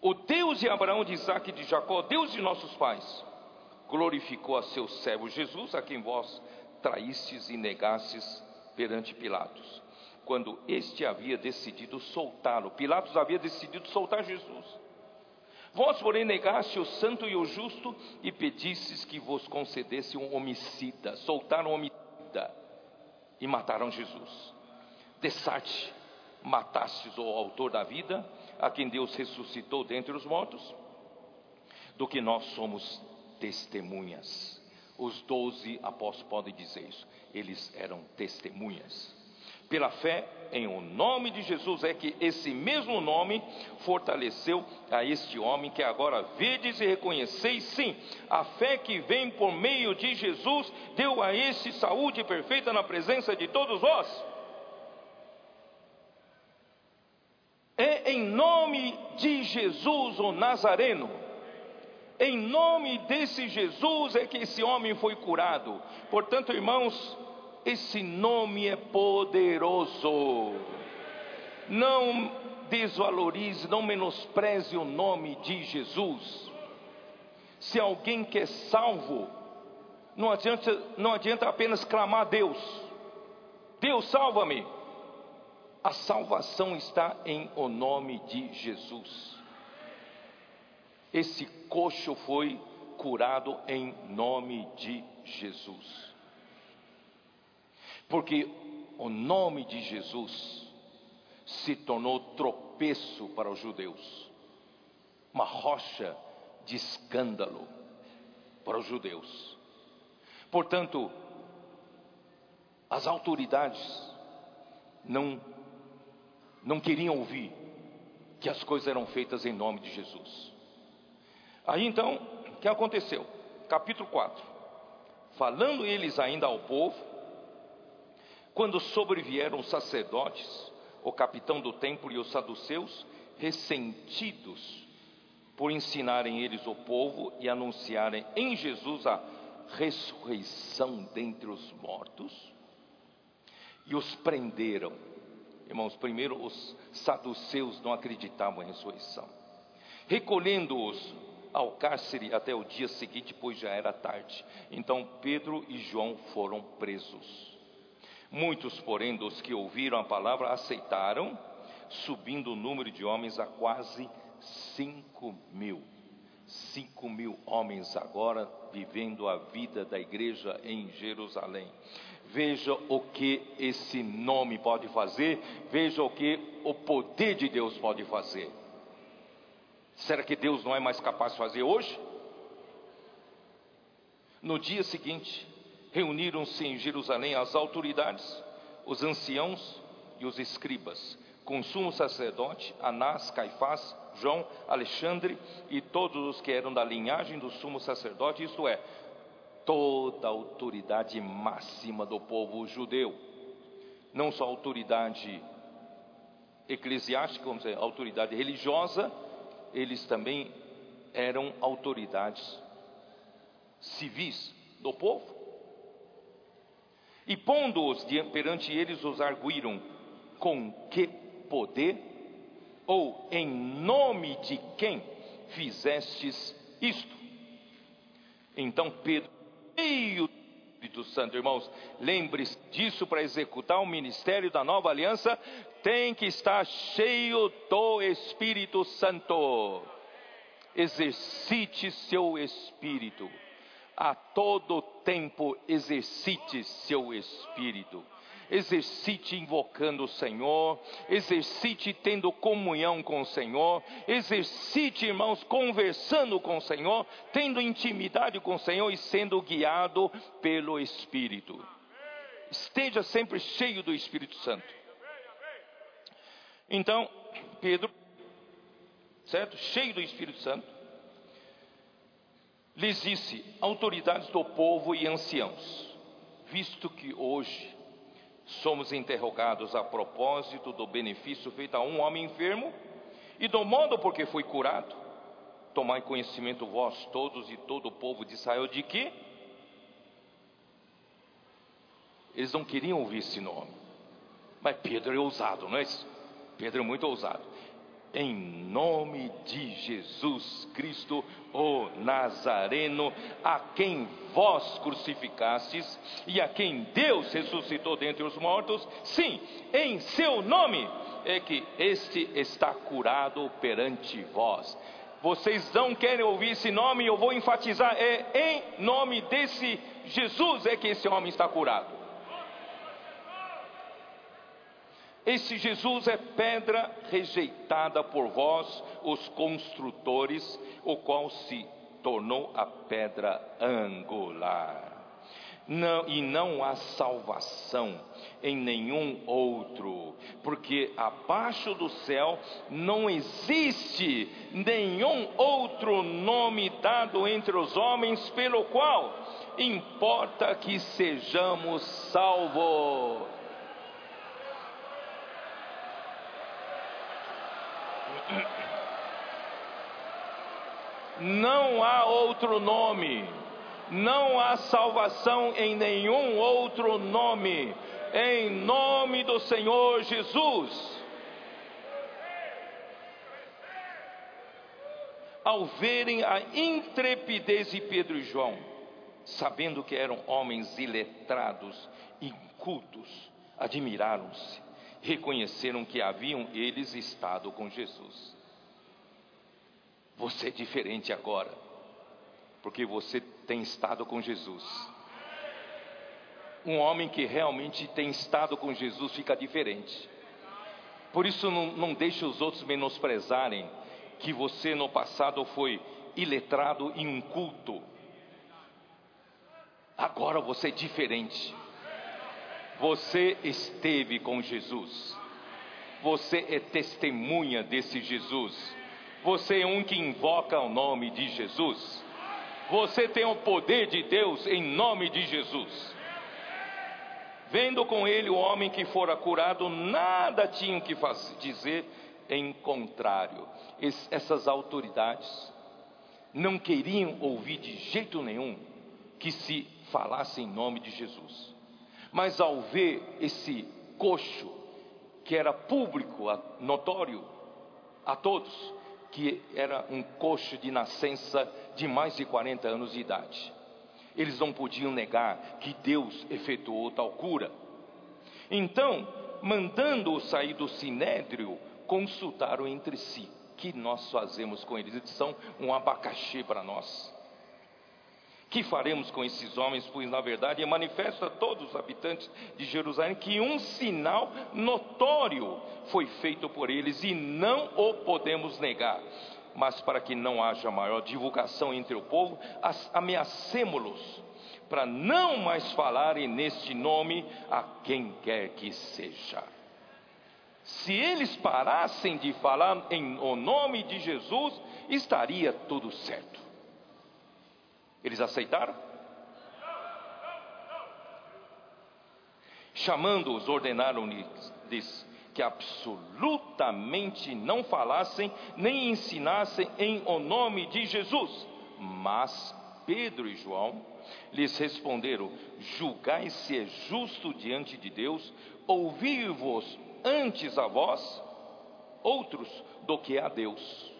B: O Deus de Abraão, de Isaac e de Jacó, Deus de nossos pais, glorificou a seu servo Jesus, a quem vós traístes e negastes perante Pilatos, quando este havia decidido soltá-lo. Pilatos havia decidido soltar Jesus. Vós, porém, negaste o santo e o justo e pedistes que vos concedesse um homicida. Soltaram um homicida e mataram Jesus. Dessarte, matastes o autor da vida, a quem Deus ressuscitou dentre os mortos, do que nós somos testemunhas. Os doze apóstolos podem dizer isso, eles eram testemunhas. Pela fé em o nome de Jesus é que esse mesmo nome fortaleceu a este homem que agora vedes e reconheceis, sim, a fé que vem por meio de Jesus deu a este saúde perfeita na presença de todos vós. É em nome de Jesus o Nazareno. Em nome desse Jesus é que esse homem foi curado. Portanto, irmãos, esse nome é poderoso. Não desvalorize, não menospreze o nome de Jesus. Se alguém quer salvo, não adianta, não adianta apenas clamar a Deus. Deus salva-me. A salvação está em o nome de Jesus. Esse coxo foi curado em nome de Jesus. Porque o nome de Jesus se tornou tropeço para os judeus, uma rocha de escândalo para os judeus. Portanto, as autoridades não não queriam ouvir que as coisas eram feitas em nome de Jesus. Aí então, o que aconteceu? Capítulo 4. Falando eles ainda ao povo, quando sobrevieram os sacerdotes, o capitão do templo e os saduceus, ressentidos por ensinarem eles o povo e anunciarem em Jesus a ressurreição dentre os mortos, e os prenderam. Irmãos, primeiro os saduceus não acreditavam em ressurreição. Recolhendo-os ao cárcere até o dia seguinte, pois já era tarde. Então Pedro e João foram presos. Muitos, porém, dos que ouviram a palavra aceitaram, subindo o número de homens a quase cinco mil. Cinco mil homens agora vivendo a vida da igreja em Jerusalém. Veja o que esse nome pode fazer, veja o que o poder de Deus pode fazer. Será que Deus não é mais capaz de fazer hoje? No dia seguinte, reuniram-se em Jerusalém as autoridades, os anciãos e os escribas, com o sumo sacerdote, Anás, Caifás, João, Alexandre e todos os que eram da linhagem do sumo sacerdote, isto é, toda a autoridade máxima do povo judeu, não só autoridade eclesiástica, vamos dizer, autoridade religiosa, eles também eram autoridades civis do povo. E pondo-os perante eles, os arguíram: com que poder? Ou em nome de quem fizestes isto? Então Pedro, do Espírito Santo, irmãos, lembre-se disso para executar o ministério da nova aliança, tem que estar cheio do Espírito Santo. Exercite seu espírito a todo tempo exercite seu espírito. Exercite invocando o Senhor, exercite tendo comunhão com o Senhor, exercite, irmãos, conversando com o Senhor, tendo intimidade com o Senhor e sendo guiado pelo Espírito. Esteja sempre cheio do Espírito Santo. Então, Pedro, certo? Cheio do Espírito Santo, lhes disse: autoridades do povo e anciãos, visto que hoje somos interrogados a propósito do benefício feito a um homem enfermo e do modo por que foi curado, tomai conhecimento vós todos e todo o povo de Israel de que eles não queriam ouvir esse nome, mas Pedro é ousado, não é isso? Pedro é muito ousado em nome de Jesus Cristo, o Nazareno, a quem vós crucificastes e a quem Deus ressuscitou dentre os mortos, sim, em seu nome é que este está curado perante vós. Vocês não querem ouvir esse nome, eu vou enfatizar: é em nome desse Jesus é que esse homem está curado. Esse Jesus é pedra rejeitada por vós, os construtores, o qual se tornou a pedra angular. Não, e não há salvação em nenhum outro, porque abaixo do céu não existe nenhum outro nome dado entre os homens pelo qual importa que sejamos salvos. Não há outro nome, não há salvação em nenhum outro nome, em nome do Senhor Jesus. Ao verem a intrepidez de Pedro e João, sabendo que eram homens iletrados, incultos, admiraram-se reconheceram que haviam eles estado com Jesus. Você é diferente agora, porque você tem estado com Jesus. Um homem que realmente tem estado com Jesus fica diferente. Por isso, não, não deixe os outros menosprezarem que você no passado foi iletrado e inculto. Agora você é diferente. Você esteve com Jesus. Você é testemunha desse Jesus. Você é um que invoca o nome de Jesus. Você tem o poder de Deus em nome de Jesus. Vendo com ele o homem que fora curado, nada tinham que fazer, dizer em contrário. Es, essas autoridades não queriam ouvir de jeito nenhum que se falasse em nome de Jesus. Mas ao ver esse coxo, que era público, notório a todos, que era um coxo de nascença de mais de 40 anos de idade, eles não podiam negar que Deus efetuou tal cura. Então, mandando-o sair do sinédrio, consultaram entre si: que nós fazemos com eles? Eles são um abacaxi para nós. Que faremos com esses homens? Pois na verdade é manifesto a todos os habitantes de Jerusalém que um sinal notório foi feito por eles e não o podemos negar. Mas para que não haja maior divulgação entre o povo, ameacemos-los para não mais falarem neste nome a quem quer que seja. Se eles parassem de falar em o nome de Jesus, estaria tudo certo. Eles aceitaram? Chamando-os, ordenaram-lhes que absolutamente não falassem nem ensinassem em o nome de Jesus. Mas Pedro e João lhes responderam: Julgai se é justo diante de Deus ouvir-vos antes a vós, outros, do que a Deus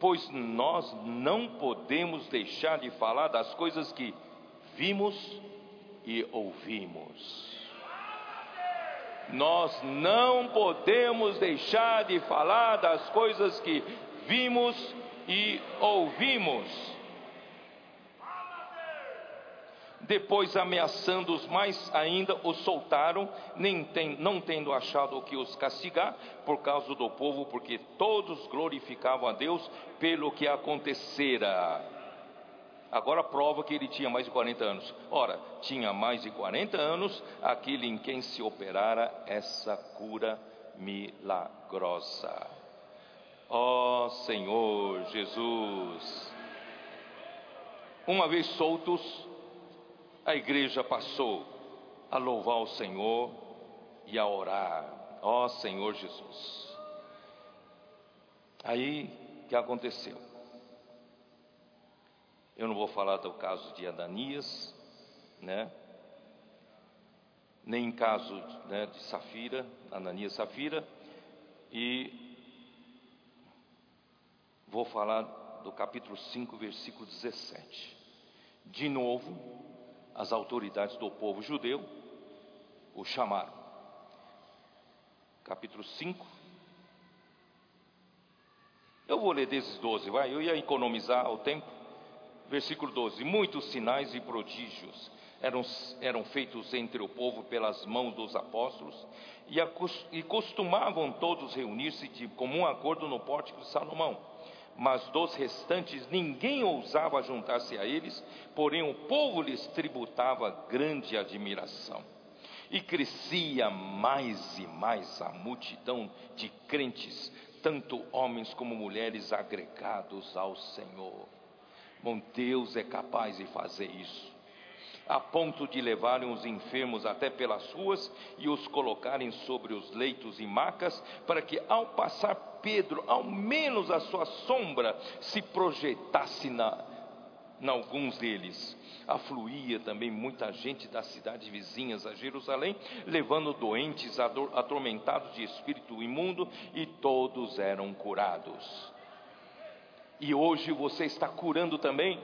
B: pois nós não podemos deixar de falar das coisas que vimos e ouvimos. Nós não podemos deixar de falar das coisas que vimos e ouvimos. Depois, ameaçando-os mais ainda, os soltaram, nem tem, não tendo achado o que os castigar, por causa do povo, porque todos glorificavam a Deus pelo que acontecera. Agora prova que ele tinha mais de 40 anos. Ora, tinha mais de 40 anos aquele em quem se operara essa cura milagrosa. Ó oh, Senhor Jesus! Uma vez soltos, a igreja passou a louvar o Senhor e a orar, ó Senhor Jesus. Aí que aconteceu? Eu não vou falar do caso de Ananias, né? Nem em caso né, de Safira, Ananias Safira, e vou falar do capítulo 5, versículo 17. De novo, as autoridades do povo judeu o chamaram. Capítulo 5. Eu vou ler desses 12, vai, eu ia economizar o tempo. Versículo 12: Muitos sinais e prodígios eram, eram feitos entre o povo pelas mãos dos apóstolos, e, e costumavam todos reunir-se de comum acordo no pórtico de Salomão. Mas dos restantes ninguém ousava juntar-se a eles, porém o povo lhes tributava grande admiração. E crescia mais e mais a multidão de crentes, tanto homens como mulheres agregados ao Senhor. Bom, Deus é capaz de fazer isso, a ponto de levarem os enfermos até pelas ruas e os colocarem sobre os leitos e macas, para que ao passar Pedro, ao menos a sua sombra se projetasse na, em alguns deles afluía também muita gente das cidades vizinhas a Jerusalém, levando doentes atormentados de espírito imundo, e todos eram curados. E hoje você está curando também?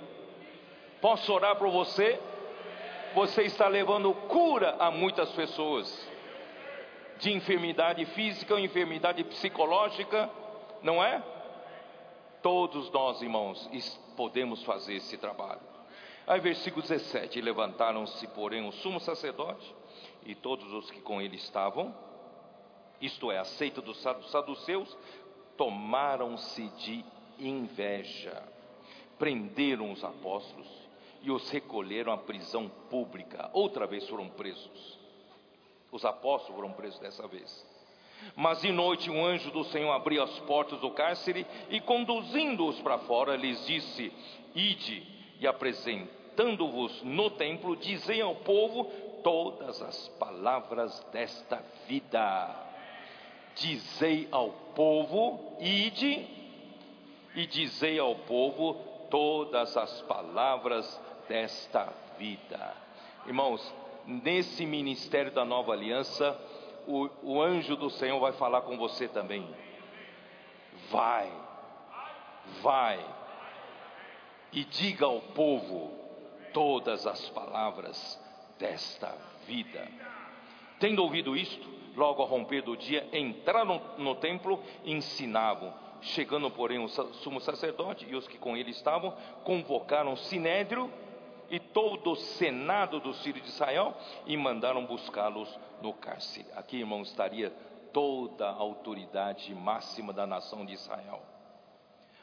B: Posso orar por você? Você está levando cura a muitas pessoas de enfermidade física ou enfermidade psicológica, não é? Todos nós, irmãos, podemos fazer esse trabalho. Aí, versículo 17: Levantaram-se, porém, o sumo sacerdote e todos os que com ele estavam, isto é, a seita dos saduceus, tomaram-se de inveja, prenderam os apóstolos e os recolheram à prisão pública. Outra vez foram presos. Os apóstolos foram presos dessa vez. Mas de noite um anjo do Senhor abriu as portas do cárcere e, conduzindo-os para fora, lhes disse: Ide e apresentando-vos no templo, dizei ao povo todas as palavras desta vida. Dizei ao povo, ide, e dizei ao povo todas as palavras desta vida. Irmãos, nesse ministério da nova aliança, o, o anjo do Senhor vai falar com você também. Vai, vai e diga ao povo todas as palavras desta vida. Tendo ouvido isto, logo ao romper do dia, entraram no templo e ensinavam. Chegando, porém, o sumo sacerdote e os que com ele estavam, convocaram sinédrio e todo o senado dos filhos de Israel e mandaram buscá-los no cárcere. Aqui, irmão, estaria toda a autoridade máxima da nação de Israel.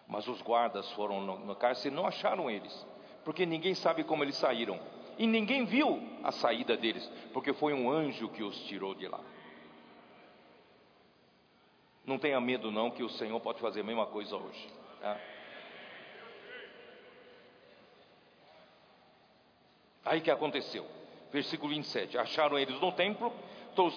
B: Mas os guardas foram no, no cárcere e não acharam eles, porque ninguém sabe como eles saíram. E ninguém viu a saída deles, porque foi um anjo que os tirou de lá. Não tenha medo, não, que o Senhor pode fazer a mesma coisa hoje. Tá? Aí que aconteceu? Versículo 27. Acharam eles no templo,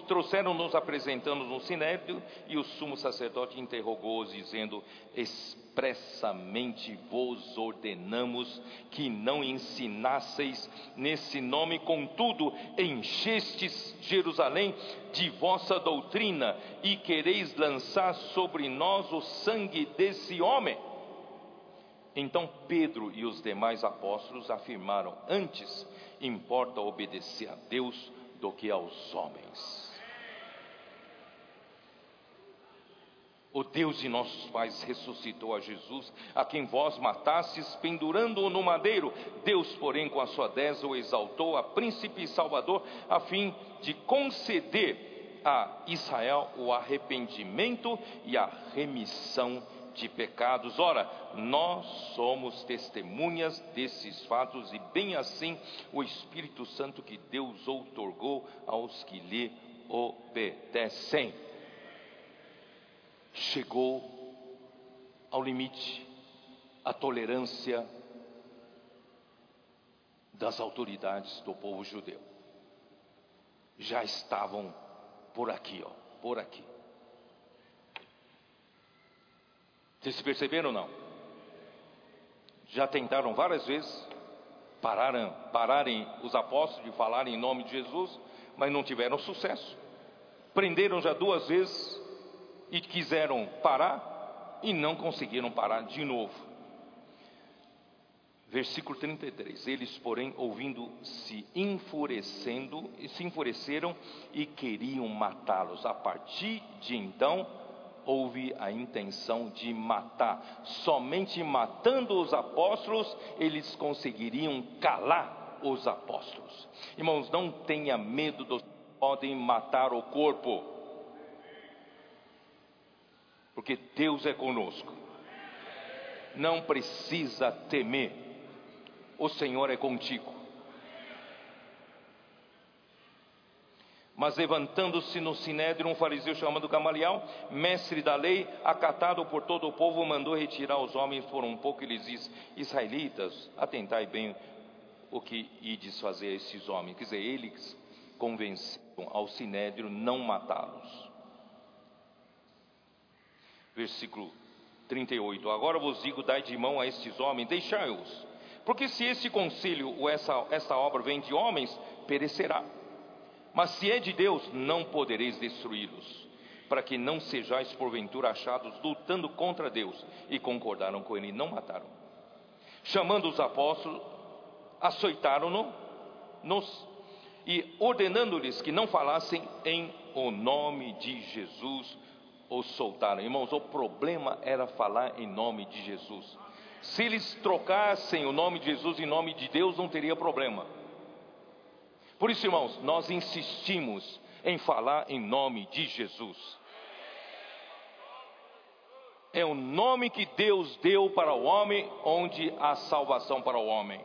B: trouxeram-nos apresentando no sinédrio, e o sumo sacerdote interrogou-os, dizendo: Expressamente vos ordenamos que não ensinasseis nesse nome, contudo, enchestes Jerusalém de vossa doutrina, e quereis lançar sobre nós o sangue desse homem. Então Pedro e os demais apóstolos afirmaram: Antes importa obedecer a Deus do que aos homens. O Deus de nossos pais ressuscitou a Jesus, a quem vós matastes, pendurando-o no madeiro. Deus, porém, com a sua destra o exaltou a príncipe e salvador, a fim de conceder a Israel o arrependimento e a remissão de pecados. Ora, nós somos testemunhas desses fatos e bem assim o Espírito Santo que Deus outorgou aos que lhe obedecem. Chegou ao limite a tolerância das autoridades do povo judeu. Já estavam por aqui, ó, por aqui. Vocês perceberam ou não? Já tentaram várias vezes pararem, pararem os apóstolos de falar em nome de Jesus, mas não tiveram sucesso. Prenderam já duas vezes e quiseram parar e não conseguiram parar de novo. Versículo 33. Eles, porém, ouvindo, se enfurecendo, se enfureceram e queriam matá-los. A partir de então, houve a intenção de matar. Somente matando os apóstolos eles conseguiriam calar os apóstolos. Irmãos, não tenha medo dos que podem matar o corpo, porque Deus é conosco. Não precisa temer, o Senhor é contigo. Mas levantando-se no sinédrio um fariseu chamado Gamaliel, mestre da lei, acatado por todo o povo, mandou retirar os homens por um pouco e lhes disse: Israelitas, atentai bem o que ides fazer a esses homens. Quer dizer, eles convenceram ao sinédrio não matá-los. Versículo 38: Agora vos digo: dai de mão a estes homens, deixai-os. Porque se esse concílio ou essa, essa obra vem de homens, perecerá. Mas se é de Deus, não podereis destruí-los, para que não sejais porventura achados lutando contra Deus. E concordaram com ele não mataram. Chamando os apóstolos, açoitaram-no nos e ordenando-lhes que não falassem em o nome de Jesus, os soltaram. Irmãos, o problema era falar em nome de Jesus. Se eles trocassem o nome de Jesus em nome de Deus, não teria problema. Por isso, irmãos, nós insistimos em falar em nome de Jesus. É o nome que Deus deu para o homem, onde há salvação para o homem.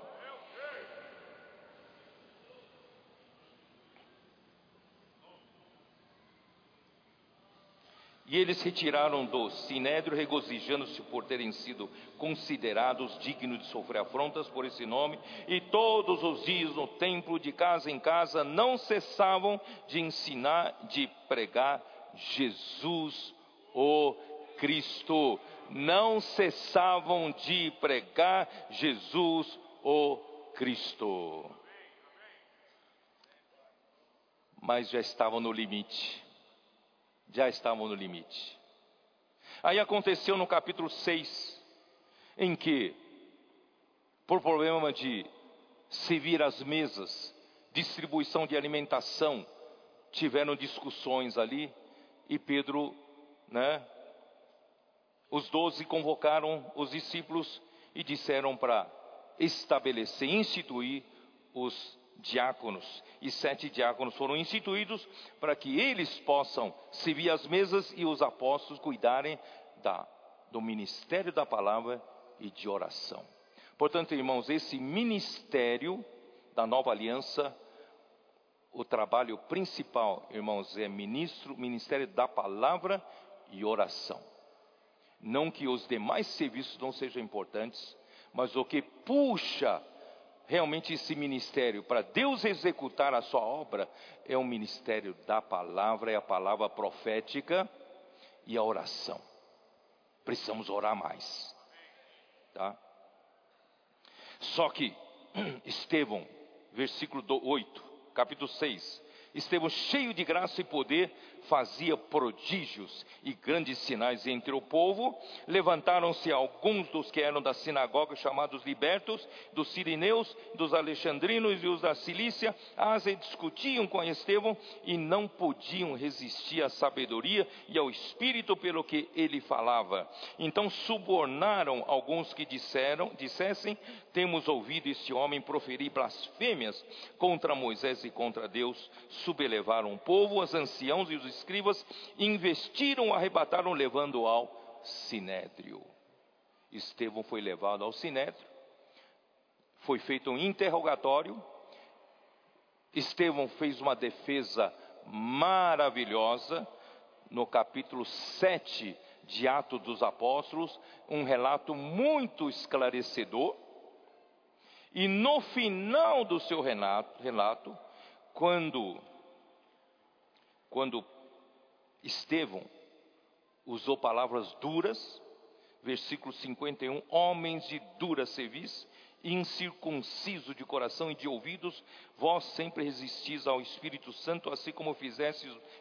B: E eles retiraram do sinédrio, regozijando-se por terem sido considerados dignos de sofrer afrontas por esse nome, e todos os dias no templo, de casa em casa, não cessavam de ensinar, de pregar Jesus, o Cristo. Não cessavam de pregar Jesus, o Cristo. Mas já estavam no limite já estavam no limite. Aí aconteceu no capítulo 6, em que, por problema de servir as mesas, distribuição de alimentação, tiveram discussões ali, e Pedro, né, os doze convocaram os discípulos e disseram para estabelecer, instituir os diáconos, e sete diáconos foram instituídos para que eles possam servir as mesas e os apóstolos cuidarem da, do ministério da palavra e de oração. Portanto, irmãos, esse ministério da nova aliança, o trabalho principal, irmãos, é ministro, ministério da palavra e oração. Não que os demais serviços não sejam importantes, mas o que puxa realmente esse ministério, para Deus executar a sua obra, é o ministério da palavra, é a palavra profética e a oração. Precisamos orar mais. Tá? Só que Estevão, versículo 8, capítulo 6, Estevão, cheio de graça e poder, fazia prodígios e grandes sinais entre o povo. Levantaram-se alguns dos que eram da sinagoga, chamados libertos, dos sirineus, dos alexandrinos e os da Cilícia, as discutiam com Estevão e não podiam resistir à sabedoria e ao espírito pelo que ele falava. Então subornaram alguns que disseram, dissessem: Temos ouvido este homem proferir blasfêmias contra Moisés e contra Deus subelevaram o povo, os anciãos e os escribas, investiram, arrebataram, levando ao sinédrio. Estevão foi levado ao sinédrio, foi feito um interrogatório. Estevão fez uma defesa maravilhosa no capítulo 7 de Atos dos Apóstolos, um relato muito esclarecedor. E no final do seu relato, quando quando Estevão usou palavras duras, versículo 51, homens de dura cerviz, incircunciso de coração e de ouvidos, vós sempre resistis ao Espírito Santo, assim como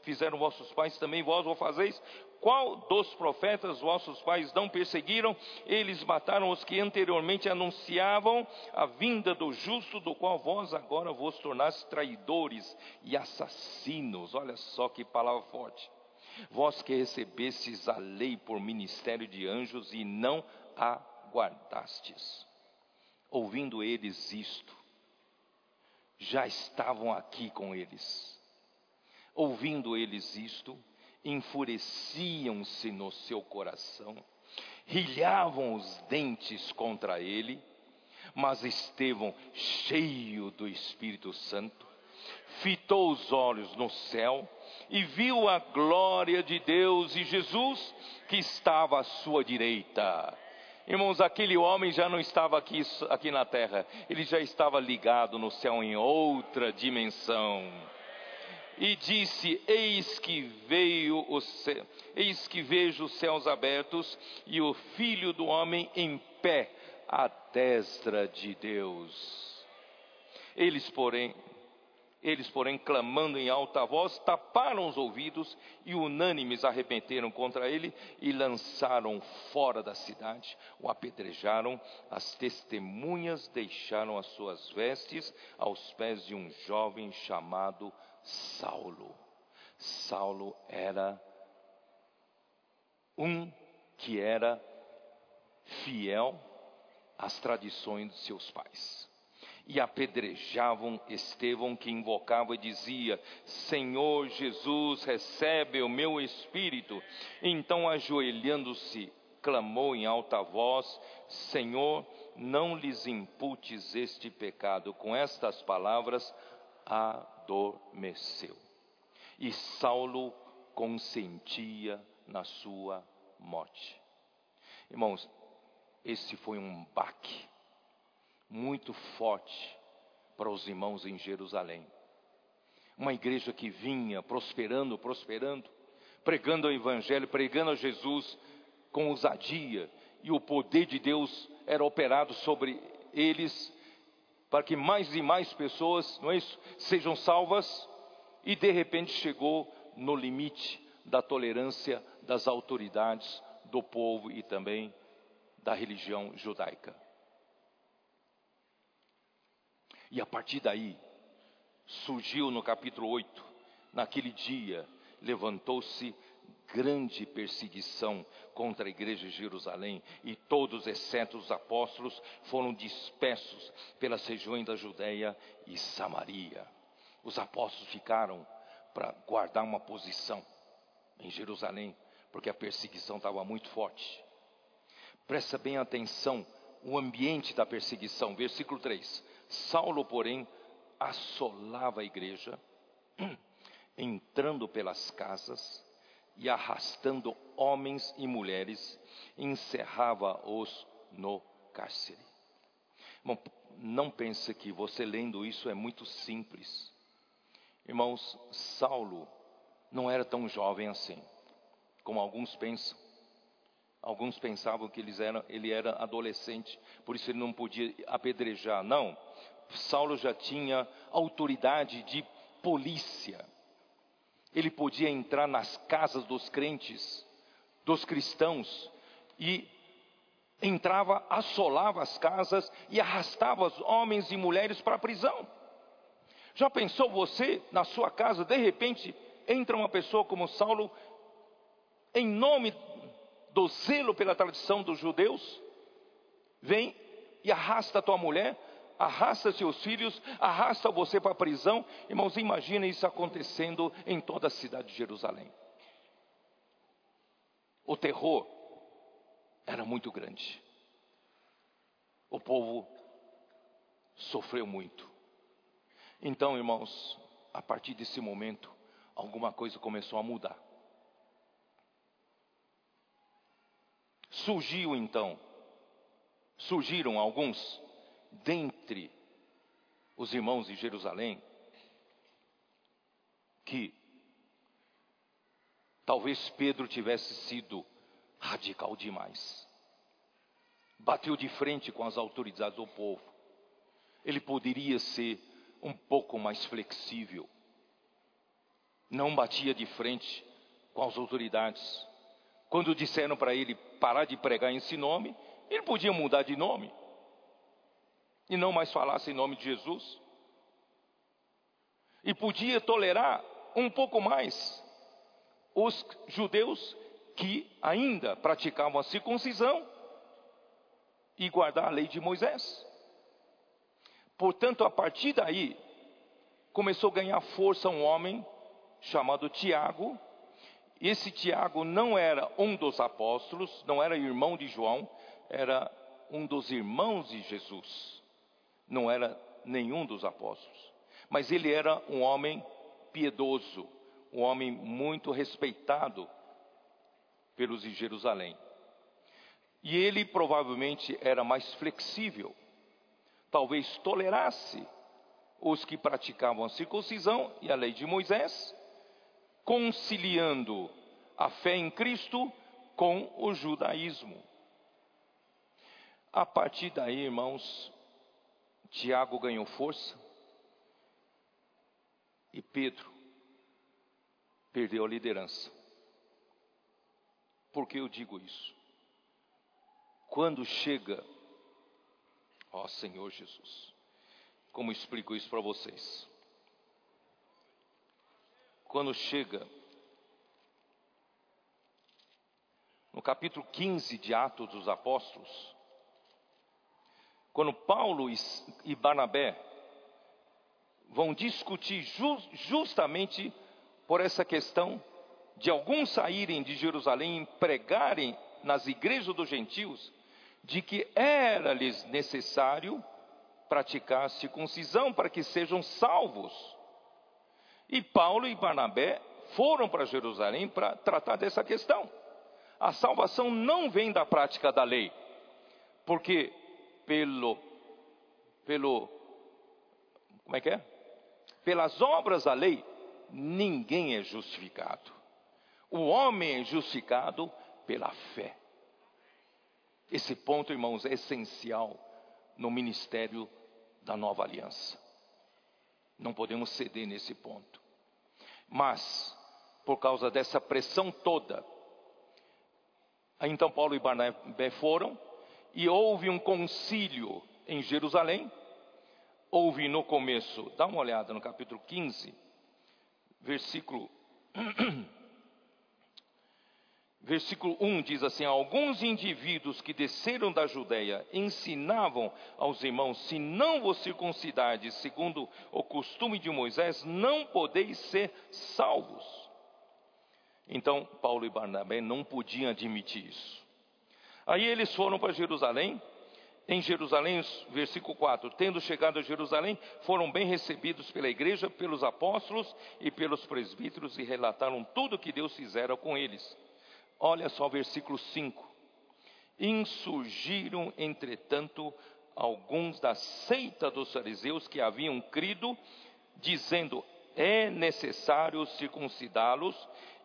B: fizeram vossos pais, também vós o fazeis. Qual dos profetas vossos pais não perseguiram? Eles mataram os que anteriormente anunciavam a vinda do justo, do qual vós agora vos tornaste traidores e assassinos. Olha só que palavra forte. Vós que recebestes a lei por ministério de anjos e não a guardastes. Ouvindo eles isto, já estavam aqui com eles. Ouvindo eles isto, enfureciam-se no seu coração, rilhavam os dentes contra ele, mas Estevão, cheio do Espírito Santo, fitou os olhos no céu e viu a glória de Deus e Jesus que estava à sua direita. Irmãos, aquele homem já não estava aqui, aqui na terra, ele já estava ligado no céu em outra dimensão. E disse: Eis que veio o céu, eis que vejo os céus abertos e o filho do homem em pé à destra de Deus. Eles, porém, eles, porém, clamando em alta voz, taparam os ouvidos e unânimes arrependeram contra ele e lançaram fora da cidade, o apedrejaram. As testemunhas deixaram as suas vestes aos pés de um jovem chamado Saulo. Saulo era um que era fiel às tradições de seus pais e apedrejavam Estevão, que invocava e dizia: Senhor Jesus, recebe o meu espírito. Então, ajoelhando-se, clamou em alta voz: Senhor, não lhes imputes este pecado. Com estas palavras, adormeceu. E Saulo consentia na sua morte. Irmãos, esse foi um baque muito forte para os irmãos em Jerusalém. Uma igreja que vinha prosperando, prosperando, pregando o Evangelho, pregando a Jesus com ousadia, e o poder de Deus era operado sobre eles, para que mais e mais pessoas, não é isso, sejam salvas, e de repente chegou no limite da tolerância das autoridades do povo e também da religião judaica. E a partir daí, surgiu no capítulo 8, naquele dia, levantou-se grande perseguição contra a igreja de Jerusalém, e todos, exceto os apóstolos, foram dispersos pelas regiões da Judéia e Samaria. Os apóstolos ficaram para guardar uma posição em Jerusalém, porque a perseguição estava muito forte. Presta bem atenção o ambiente da perseguição, versículo 3. Saulo, porém, assolava a igreja, entrando pelas casas e arrastando homens e mulheres, encerrava-os no cárcere. Bom, não pense que você lendo isso é muito simples. Irmãos, Saulo não era tão jovem assim, como alguns pensam. Alguns pensavam que eram, ele era adolescente, por isso ele não podia apedrejar. Não, Saulo já tinha autoridade de polícia. Ele podia entrar nas casas dos crentes, dos cristãos, e entrava, assolava as casas e arrastava os homens e mulheres para a prisão. Já pensou você na sua casa, de repente, entra uma pessoa como Saulo, em nome do zelo pela tradição dos judeus, vem e arrasta a tua mulher, arrasta seus filhos, arrasta você para a prisão. Irmãos, imaginem isso acontecendo em toda a cidade de Jerusalém. O terror era muito grande. O povo sofreu muito. Então, irmãos, a partir desse momento, alguma coisa começou a mudar. Surgiu então, surgiram alguns dentre os irmãos de Jerusalém que talvez Pedro tivesse sido radical demais. Bateu de frente com as autoridades do povo. Ele poderia ser um pouco mais flexível. Não batia de frente com as autoridades. Quando disseram para ele parar de pregar esse nome, ele podia mudar de nome e não mais falasse em nome de Jesus. E podia tolerar um pouco mais os judeus que ainda praticavam a circuncisão e guardar a lei de Moisés. Portanto, a partir daí, começou a ganhar força um homem chamado Tiago. Esse Tiago não era um dos apóstolos, não era irmão de João, era um dos irmãos de Jesus. Não era nenhum dos apóstolos. Mas ele era um homem piedoso, um homem muito respeitado pelos de Jerusalém. E ele provavelmente era mais flexível, talvez tolerasse os que praticavam a circuncisão e a lei de Moisés, conciliando a fé em Cristo com o judaísmo. A partir daí, irmãos, Tiago ganhou força e Pedro perdeu a liderança. Por que eu digo isso? Quando chega, ó Senhor Jesus, como explico isso para vocês? Quando chega no capítulo 15 de Atos dos Apóstolos, quando Paulo e Barnabé vão discutir justamente por essa questão de alguns saírem de Jerusalém e pregarem nas igrejas dos gentios de que era-lhes necessário praticar a circuncisão para que sejam salvos. E Paulo e Barnabé foram para Jerusalém para tratar dessa questão. A salvação não vem da prática da lei, porque pelo pelo como é que é? Pelas obras da lei ninguém é justificado. O homem é justificado pela fé. Esse ponto, irmãos, é essencial no ministério da nova aliança. Não podemos ceder nesse ponto. Mas, por causa dessa pressão toda, então Paulo e Barnabé foram e houve um concílio em Jerusalém. Houve no começo, dá uma olhada no capítulo 15, versículo Versículo 1 diz assim: Alguns indivíduos que desceram da Judéia ensinavam aos irmãos: Se não vos circuncidardes segundo o costume de Moisés, não podeis ser salvos. Então, Paulo e Barnabé não podiam admitir isso. Aí eles foram para Jerusalém. Em Jerusalém, versículo 4: Tendo chegado a Jerusalém, foram bem recebidos pela igreja, pelos apóstolos e pelos presbíteros e relataram tudo o que Deus fizera com eles. Olha só o versículo 5. Insurgiram, entretanto, alguns da seita dos fariseus que haviam crido, dizendo: é necessário circuncidá-los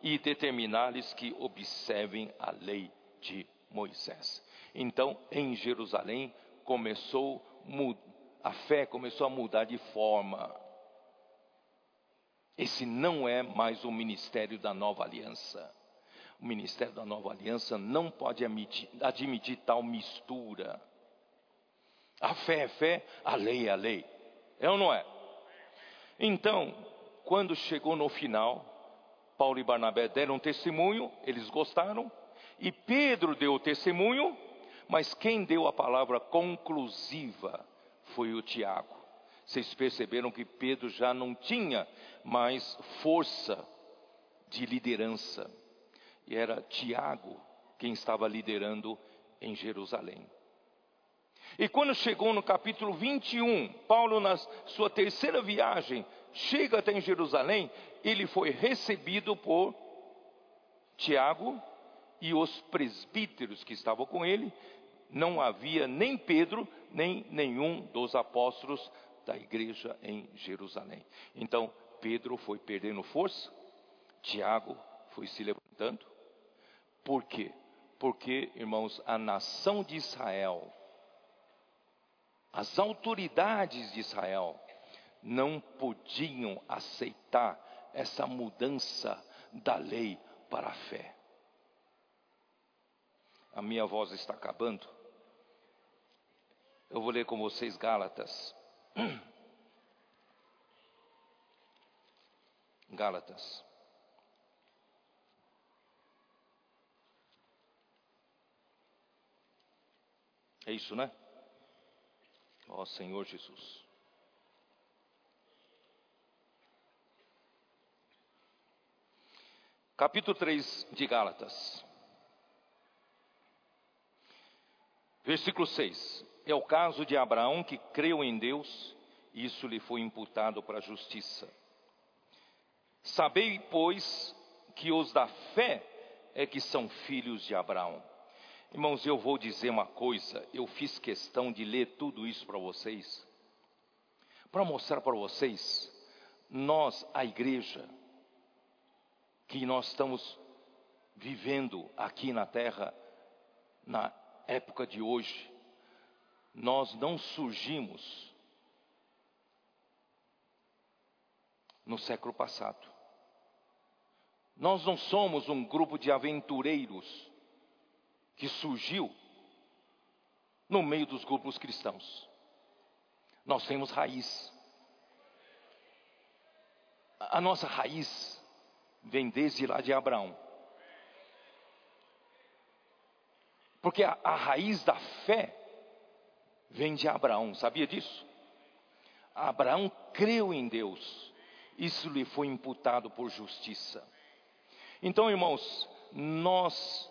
B: e determinar-lhes que observem a lei de Moisés. Então, em Jerusalém, começou a fé começou a mudar de forma. Esse não é mais o ministério da nova aliança. O ministério da nova aliança não pode admitir, admitir tal mistura. A fé é fé, a lei é a lei. É ou não é? Então, quando chegou no final, Paulo e Barnabé deram testemunho, eles gostaram, e Pedro deu o testemunho, mas quem deu a palavra conclusiva foi o Tiago. Vocês perceberam que Pedro já não tinha mais força de liderança e era Tiago quem estava liderando em Jerusalém. E quando chegou no capítulo 21, Paulo, na sua terceira viagem, chega até em Jerusalém, ele foi recebido por Tiago e os presbíteros que estavam com ele. Não havia nem Pedro, nem nenhum dos apóstolos da igreja em Jerusalém. Então, Pedro foi perdendo força, Tiago foi se levantando, por quê? Porque, irmãos, a nação de Israel, as autoridades de Israel, não podiam aceitar essa mudança da lei para a fé a minha voz está acabando. Eu vou ler com vocês Gálatas. Gálatas. É isso, né? Ó oh, Senhor Jesus. Capítulo 3 de Gálatas. Versículo 6. É o caso de Abraão que creu em Deus, e isso lhe foi imputado para a justiça. Sabei, pois, que os da fé é que são filhos de Abraão. Irmãos, eu vou dizer uma coisa, eu fiz questão de ler tudo isso para vocês, para mostrar para vocês, nós, a igreja, que nós estamos vivendo aqui na terra, na época de hoje, nós não surgimos no século passado. Nós não somos um grupo de aventureiros que surgiu no meio dos grupos cristãos. Nós temos raiz. A nossa raiz vem desde lá de Abraão. Porque a, a raiz da fé vem de Abraão, sabia disso? Abraão creu em Deus, isso lhe foi imputado por justiça. Então, irmãos, nós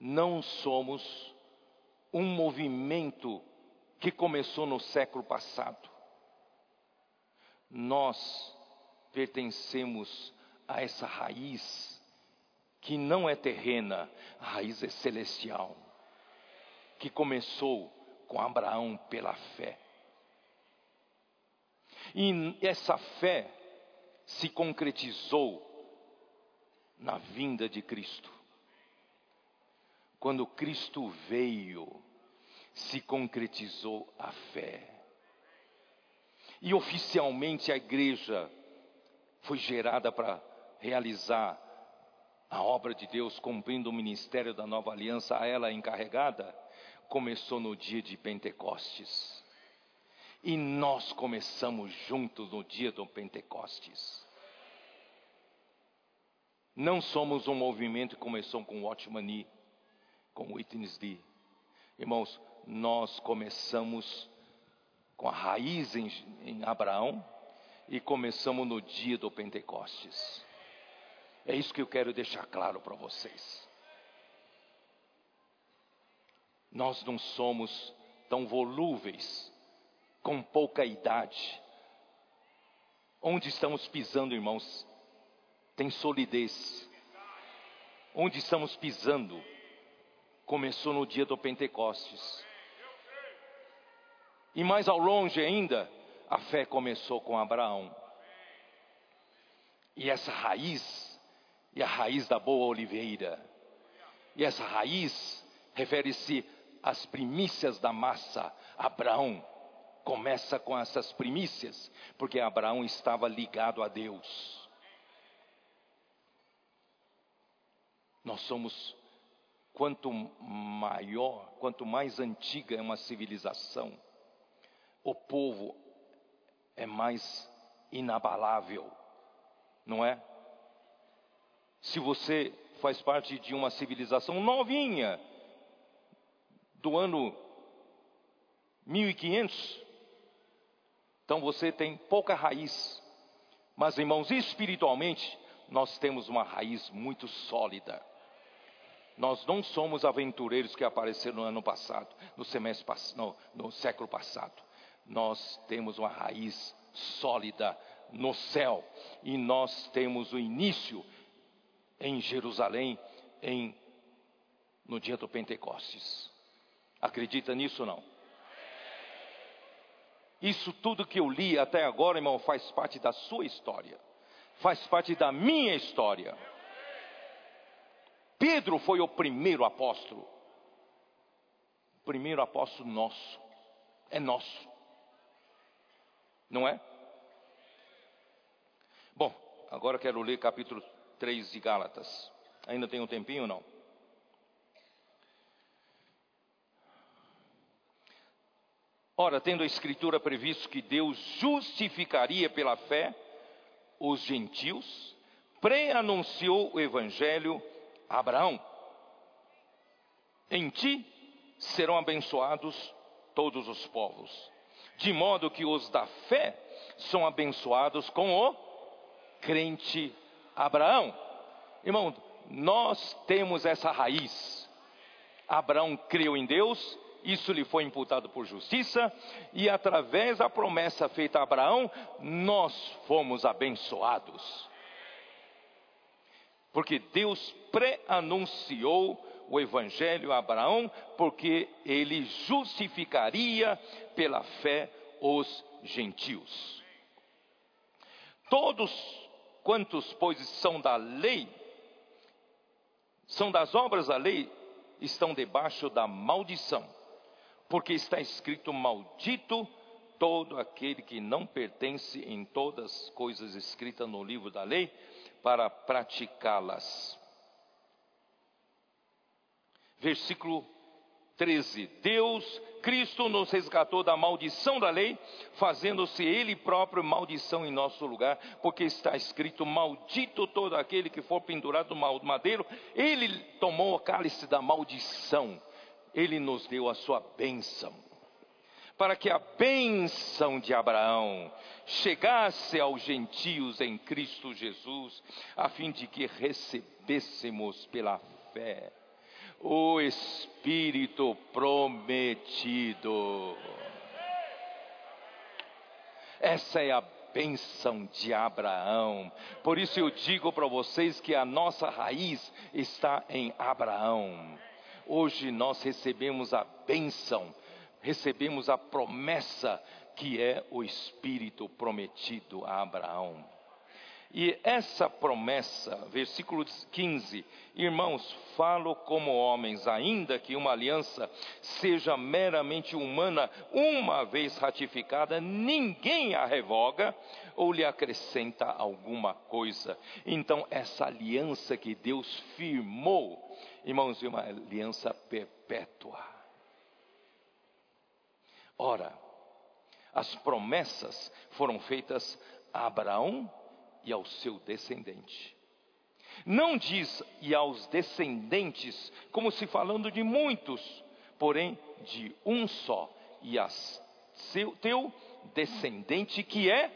B: não somos um movimento que começou no século passado. Nós pertencemos a essa raiz que não é terrena, a raiz é celestial, que começou com Abraão pela fé. E essa fé se concretizou na vinda de Cristo. Quando Cristo veio, se concretizou a fé. E oficialmente a igreja foi gerada para realizar a obra de Deus, cumprindo o ministério da nova aliança a ela encarregada, começou no dia de Pentecostes. E nós começamos juntos no dia do Pentecostes. Não somos um movimento que começou com Watchman com Witness Lee. Irmãos, nós começamos com a raiz em, em Abraão e começamos no dia do Pentecostes. É isso que eu quero deixar claro para vocês. Nós não somos tão volúveis, com pouca idade. Onde estamos pisando, irmãos, tem solidez. Onde estamos pisando, começou no dia do Pentecostes. E mais ao longe ainda, a fé começou com Abraão. E essa raiz e a raiz da boa oliveira. E essa raiz refere-se às primícias da massa. Abraão começa com essas primícias, porque Abraão estava ligado a Deus. Nós somos quanto maior, quanto mais antiga é uma civilização, o povo é mais inabalável, não é? Se você faz parte de uma civilização novinha, do ano 1500, então você tem pouca raiz. Mas, irmãos, espiritualmente, nós temos uma raiz muito sólida. Nós não somos aventureiros que apareceram no ano passado, no semestre no, no século passado. Nós temos uma raiz sólida no céu e nós temos o início em Jerusalém em, no dia do Pentecostes. Acredita nisso ou não? Isso tudo que eu li até agora, irmão, faz parte da sua história, faz parte da minha história. Pedro foi o primeiro apóstolo, o primeiro apóstolo nosso, é nosso, não é? Bom, agora quero ler capítulo 3 de Gálatas. Ainda tem um tempinho ou não? Ora, tendo a Escritura previsto que Deus justificaria pela fé os gentios, pré-anunciou o Evangelho a Abraão: Em ti serão abençoados todos os povos. De modo que os da fé são abençoados com o crente Abraão. Irmão, nós temos essa raiz. Abraão creu em Deus, isso lhe foi imputado por justiça, e através da promessa feita a Abraão, nós fomos abençoados. Porque Deus pré-anunciou o evangelho a Abraão, porque ele justificaria pela fé os gentios. Todos quantos, pois, são da lei, são das obras da lei, estão debaixo da maldição, porque está escrito: Maldito todo aquele que não pertence em todas as coisas escritas no livro da lei, para praticá-las. Versículo 13: Deus, Cristo nos resgatou da maldição da lei, fazendo-se Ele próprio maldição em nosso lugar, porque está escrito: Maldito todo aquele que for pendurado no madeiro, Ele tomou o cálice da maldição, Ele nos deu a sua bênção. Para que a bênção de Abraão chegasse aos gentios em Cristo Jesus, a fim de que recebêssemos pela fé o Espírito prometido. Essa é a bênção de Abraão. Por isso eu digo para vocês que a nossa raiz está em Abraão. Hoje nós recebemos a bênção, recebemos a promessa que é o Espírito prometido a Abraão. E essa promessa, versículo 15: Irmãos, falo como homens, ainda que uma aliança seja meramente humana, uma vez ratificada, ninguém a revoga ou lhe acrescenta alguma coisa. Então, essa aliança que Deus firmou, irmãos, é uma aliança perpétua. Ora, as promessas foram feitas a Abraão e ao seu descendente. Não diz e aos descendentes, como se falando de muitos, porém de um só, e a seu, teu descendente que é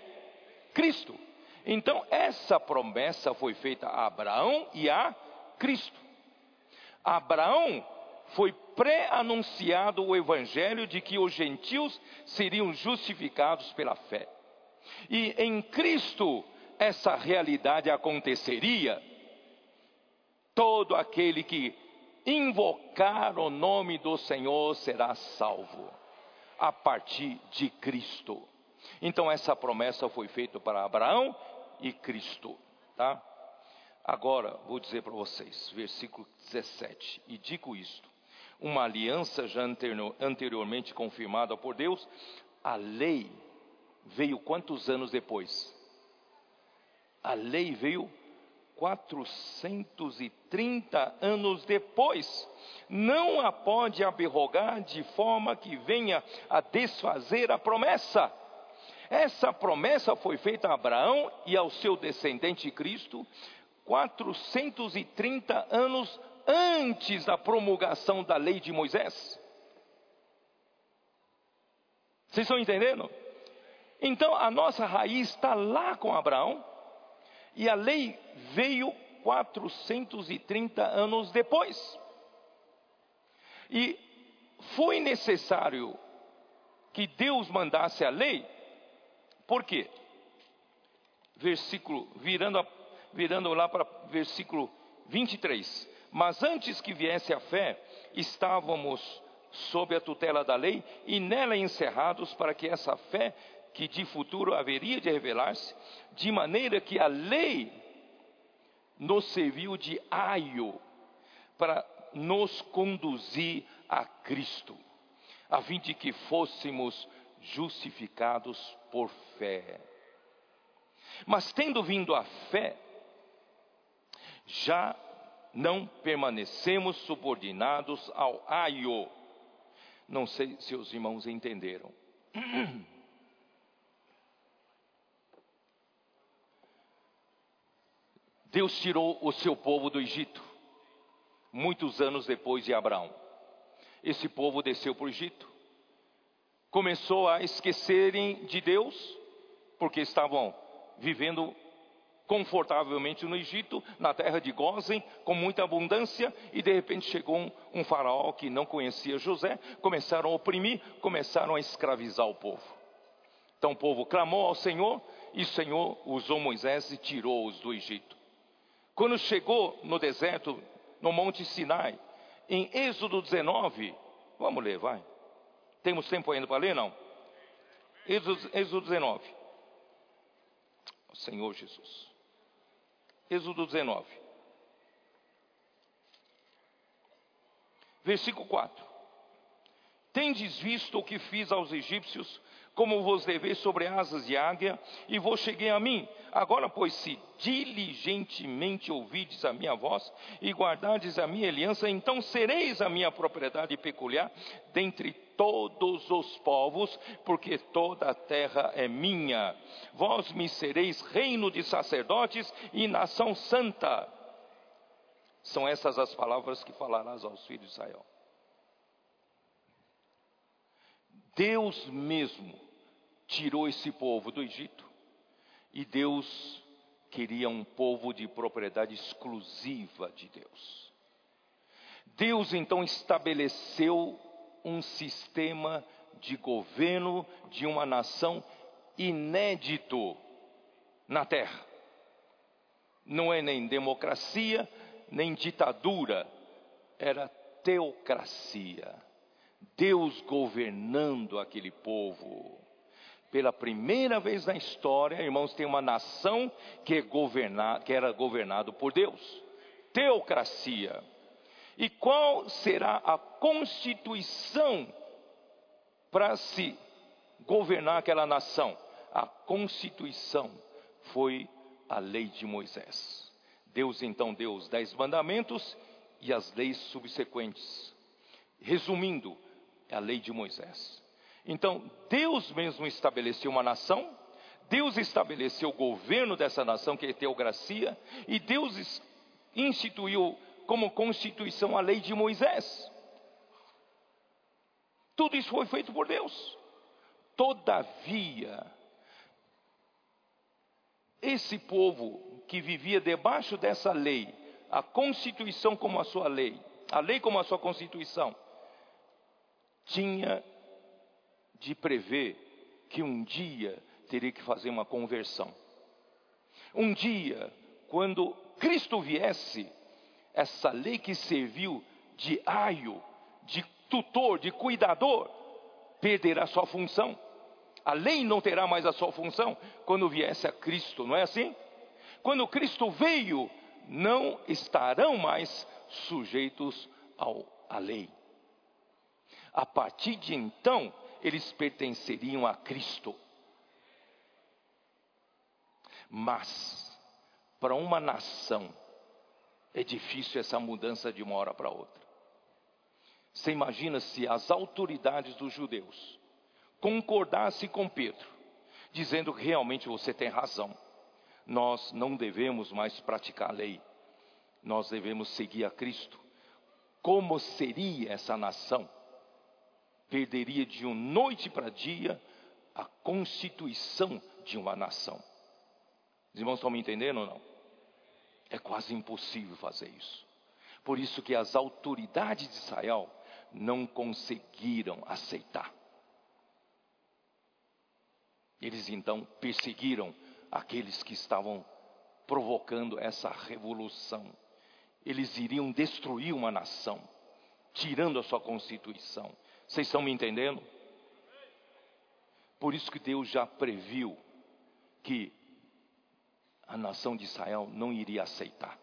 B: Cristo. Então, essa promessa foi feita a Abraão e a Cristo. Abraão foi pré-anunciado o evangelho de que os gentios seriam justificados pela fé. E em Cristo essa realidade aconteceria, todo aquele que invocar o nome do Senhor será salvo, a partir de Cristo. Então, essa promessa foi feita para Abraão e Cristo, tá? Agora, vou dizer para vocês, versículo 17: E digo isto: uma aliança já anteriormente confirmada por Deus, a lei veio quantos anos depois? A lei veio 430 anos depois. Não a pode aberrogar de forma que venha a desfazer a promessa. Essa promessa foi feita a Abraão e ao seu descendente Cristo 430 anos antes da promulgação da lei de Moisés. Vocês estão entendendo? Então a nossa raiz está lá com Abraão, e a lei veio 430 anos depois. E foi necessário que Deus mandasse a lei, por quê? Versículo, virando, a, virando lá para versículo 23. Mas antes que viesse a fé, estávamos sob a tutela da lei e nela encerrados para que essa fé que de futuro haveria de revelar-se, de maneira que a lei nos serviu de aio para nos conduzir a Cristo, a fim de que fôssemos justificados por fé. Mas tendo vindo a fé, já não permanecemos subordinados ao aio. Não sei se os irmãos entenderam. Deus tirou o seu povo do Egito, muitos anos depois de Abraão. esse povo desceu para o Egito. Começou a esquecerem de Deus, porque estavam vivendo confortavelmente no Egito, na terra de Gozen, com muita abundância, e de repente chegou um, um, faraó que não conhecia José, começaram a oprimir, começaram a escravizar o povo. Então o povo clamou ao Senhor, e o Senhor usou Moisés e tirou-os do Egito. Quando chegou no deserto, no Monte Sinai, em Êxodo 19, vamos ler, vai. Temos tempo ainda para ler, não? Êxodo, Êxodo 19. Senhor Jesus. Êxodo 19. Versículo 4. Tendes visto o que fiz aos egípcios, como vos levei sobre asas de águia, e vos cheguei a mim. Agora, pois, se diligentemente ouvides a minha voz e guardardes a minha aliança, então sereis a minha propriedade peculiar dentre todos os povos, porque toda a terra é minha. Vós me sereis reino de sacerdotes e nação santa. São essas as palavras que falarás aos filhos de Israel. Deus mesmo tirou esse povo do Egito e Deus queria um povo de propriedade exclusiva de Deus. Deus então estabeleceu um sistema de governo de uma nação inédito na terra. Não é nem democracia, nem ditadura, era teocracia. Deus governando aquele povo. Pela primeira vez na história, irmãos, tem uma nação que, é governada, que era governado por Deus. Teocracia. E qual será a constituição para se governar aquela nação? A constituição foi a lei de Moisés. Deus então deu os dez mandamentos e as leis subsequentes. Resumindo, é a lei de Moisés. Então, Deus mesmo estabeleceu uma nação, Deus estabeleceu o governo dessa nação, que é teocracia, e Deus instituiu como constituição a lei de Moisés. Tudo isso foi feito por Deus. Todavia, esse povo que vivia debaixo dessa lei, a constituição como a sua lei, a lei como a sua constituição, tinha de prever que um dia teria que fazer uma conversão. Um dia, quando Cristo viesse, essa lei que serviu de aio, de tutor, de cuidador, perderá sua função. A lei não terá mais a sua função quando viesse a Cristo, não é assim? Quando Cristo veio, não estarão mais sujeitos ao, à lei. A partir de então, eles pertenceriam a Cristo. Mas, para uma nação é difícil essa mudança de uma hora para outra. Você imagina se as autoridades dos judeus concordassem com Pedro, dizendo que realmente você tem razão, nós não devemos mais praticar a lei, nós devemos seguir a Cristo. Como seria essa nação? Perderia de um noite para dia a constituição de uma nação. Os irmãos estão me entendendo ou não? É quase impossível fazer isso. Por isso que as autoridades de Israel não conseguiram aceitar. Eles então perseguiram aqueles que estavam provocando essa revolução. Eles iriam destruir uma nação, tirando a sua constituição. Vocês estão me entendendo? Por isso que Deus já previu que a nação de Israel não iria aceitar.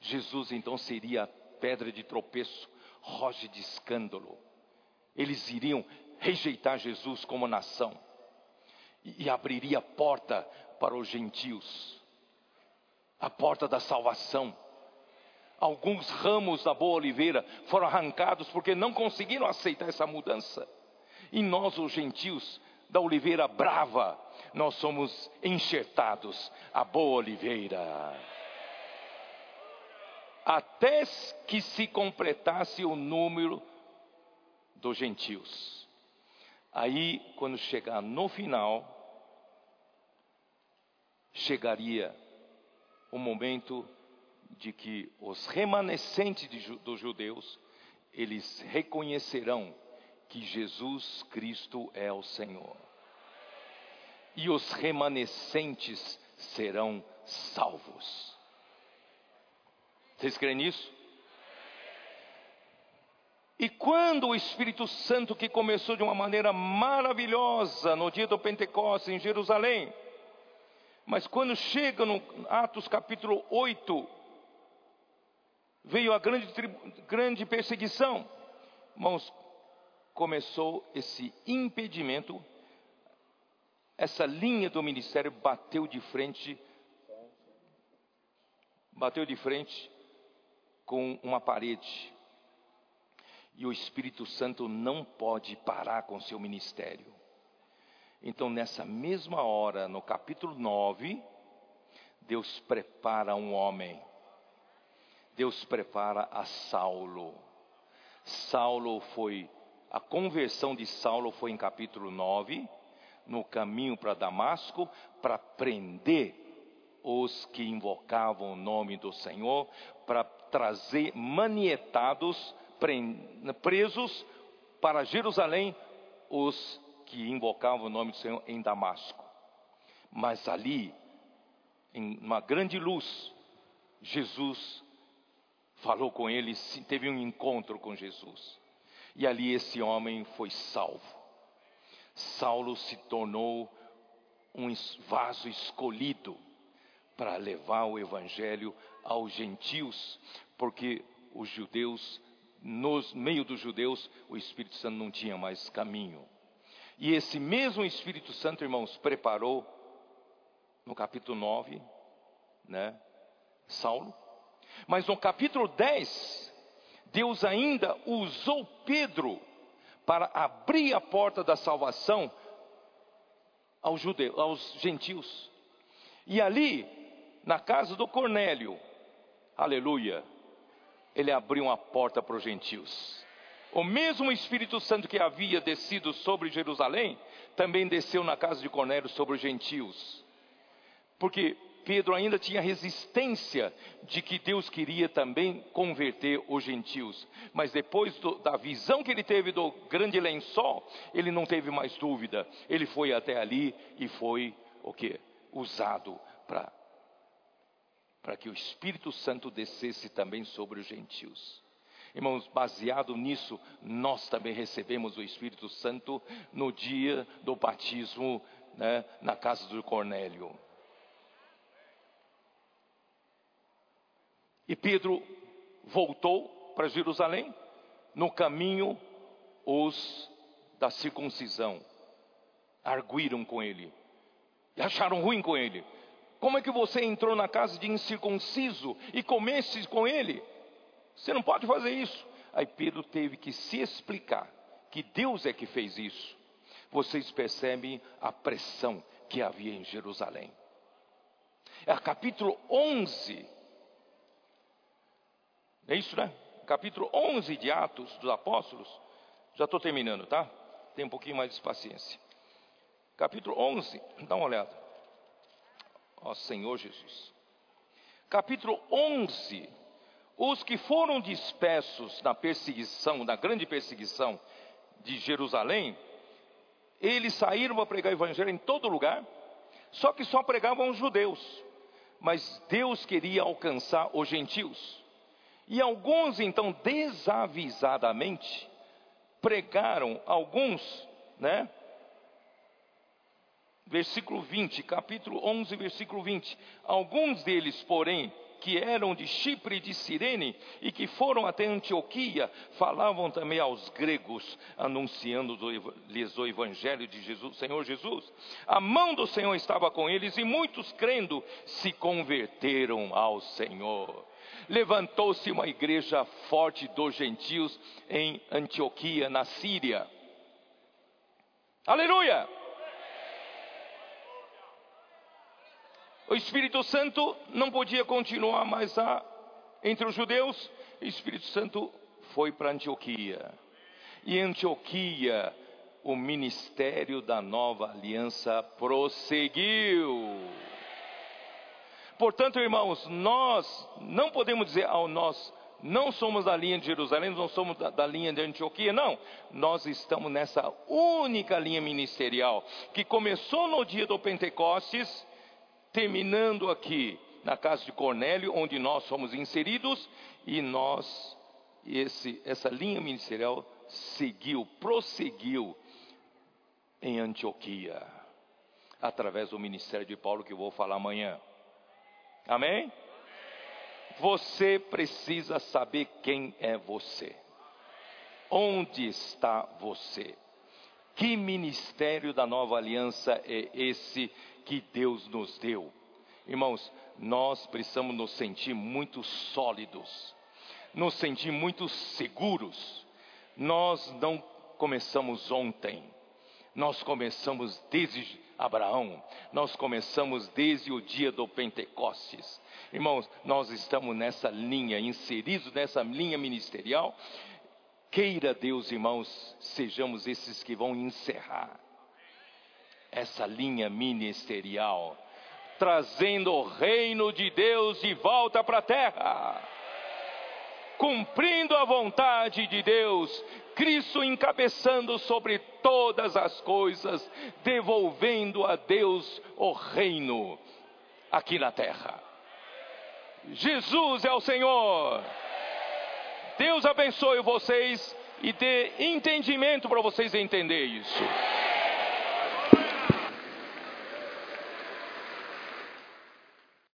B: Jesus então seria pedra de tropeço, rocha de escândalo. Eles iriam rejeitar Jesus como nação e, e abriria a porta para os gentios, a porta da salvação. Alguns ramos da boa oliveira foram arrancados porque não conseguiram aceitar essa mudança. E nós, os gentios, da oliveira brava, nós somos enxertados a boa oliveira. Até que se completasse o número dos gentios. Aí, quando chegar no final, chegaria o momento de que os remanescentes dos judeus, eles reconhecerão que Jesus Cristo é o Senhor. E os remanescentes serão salvos. Vocês creem nisso? E quando o Espírito Santo, que começou de uma maneira maravilhosa no dia do Pentecostes em Jerusalém, mas quando chega no Atos capítulo 8, veio a grande, grande perseguição. Irmãos, começou esse impedimento, essa linha do ministério bateu de frente, bateu de frente com uma parede. E o Espírito Santo não pode parar com seu ministério. Então, nessa mesma hora, no capítulo 9, Deus prepara um homem. Deus prepara a Saulo. Saulo foi, a conversão de Saulo foi em capítulo 9, no caminho para Damasco, para prender os que invocavam o nome do Senhor, para trazer manietados, presos para Jerusalém, os que invocavam o nome do Senhor em Damasco. Mas ali, em uma grande luz, Jesus falou com eles, teve um encontro com Jesus. E ali esse homem foi salvo. Saulo se tornou um vaso escolhido para levar o evangelho aos gentios, porque os judeus, no meio dos judeus, o Espírito Santo não tinha mais caminho. E esse mesmo Espírito Santo, irmãos, preparou no capítulo 9, né, Saulo. Mas no capítulo 10, Deus ainda usou Pedro para abrir a porta da salvação aos judeus, aos gentios. E ali, na casa do Cornélio, aleluia, ele abriu uma porta para os gentios. O mesmo Espírito Santo que havia descido sobre Jerusalém, também desceu na casa de Cornélio sobre os gentios. Porque Pedro ainda tinha resistência de que Deus queria também converter os gentios. Mas depois do, da visão que ele teve do grande lençol, ele não teve mais dúvida. Ele foi até ali e foi o que? Usado para para que o Espírito Santo descesse também sobre os gentios. Irmãos, baseado nisso, nós também recebemos o Espírito Santo no dia do batismo né, na casa do Cornélio. E Pedro voltou para Jerusalém, no caminho, os da circuncisão arguíram com ele, e acharam ruim com ele. Como é que você entrou na casa de incircunciso e comesse com ele? Você não pode fazer isso. Aí Pedro teve que se explicar que Deus é que fez isso. Vocês percebem a pressão que havia em Jerusalém. É capítulo 11. É isso, né? Capítulo 11 de Atos dos Apóstolos. Já estou terminando, tá? Tem um pouquinho mais de paciência. Capítulo 11, dá uma olhada. Ó Senhor Jesus. Capítulo 11 os que foram dispersos na perseguição, na grande perseguição de Jerusalém, eles saíram para pregar o evangelho em todo lugar, só que só pregavam os judeus, mas Deus queria alcançar os gentios. E alguns então desavisadamente pregaram alguns, né? Versículo 20, capítulo 11, versículo 20. Alguns deles, porém, que eram de Chipre e de Cirene e que foram até Antioquia, falavam também aos gregos, anunciando-lhes o evangelho de Jesus, Senhor Jesus. A mão do Senhor estava com eles e muitos crendo se converteram ao Senhor. Levantou-se uma igreja forte dos gentios em Antioquia, na Síria. Aleluia! O Espírito Santo não podia continuar mais a, entre os judeus, o Espírito Santo foi para Antioquia. E em Antioquia, o ministério da nova aliança prosseguiu. Portanto, irmãos, nós não podemos dizer ao nós não somos da linha de Jerusalém, não somos da, da, linha de Antioquia, não. Nós estamos nessa única linha ministerial que começou no dia do Pentecostes, terminando aqui na casa de Cornélio, onde nós somos inseridos, e nós, esse, essa linha ministerial seguiu, prosseguiu em Antioquia, através do ministério de Paulo que eu vou falar amanhã. Amém? Você precisa saber quem é você. Onde está você? Que ministério da nova aliança é esse que Deus nos deu? Irmãos, nós precisamos nos sentir muito sólidos, nos sentir muito seguros. Nós não começamos ontem, nós começamos desde Abraão, nós começamos desde o dia do Pentecostes. Irmãos, nós estamos nessa linha, inseridos nessa linha ministerial. Queira Deus, irmãos, sejamos esses que vão encerrar essa linha ministerial, trazendo o reino de Deus de volta para a terra, cumprindo a vontade de Deus, Cristo encabeçando sobre todas as coisas, devolvendo a Deus o reino aqui na terra. Jesus é o Senhor. Deus abençoe vocês e dê entendimento para vocês entender isso.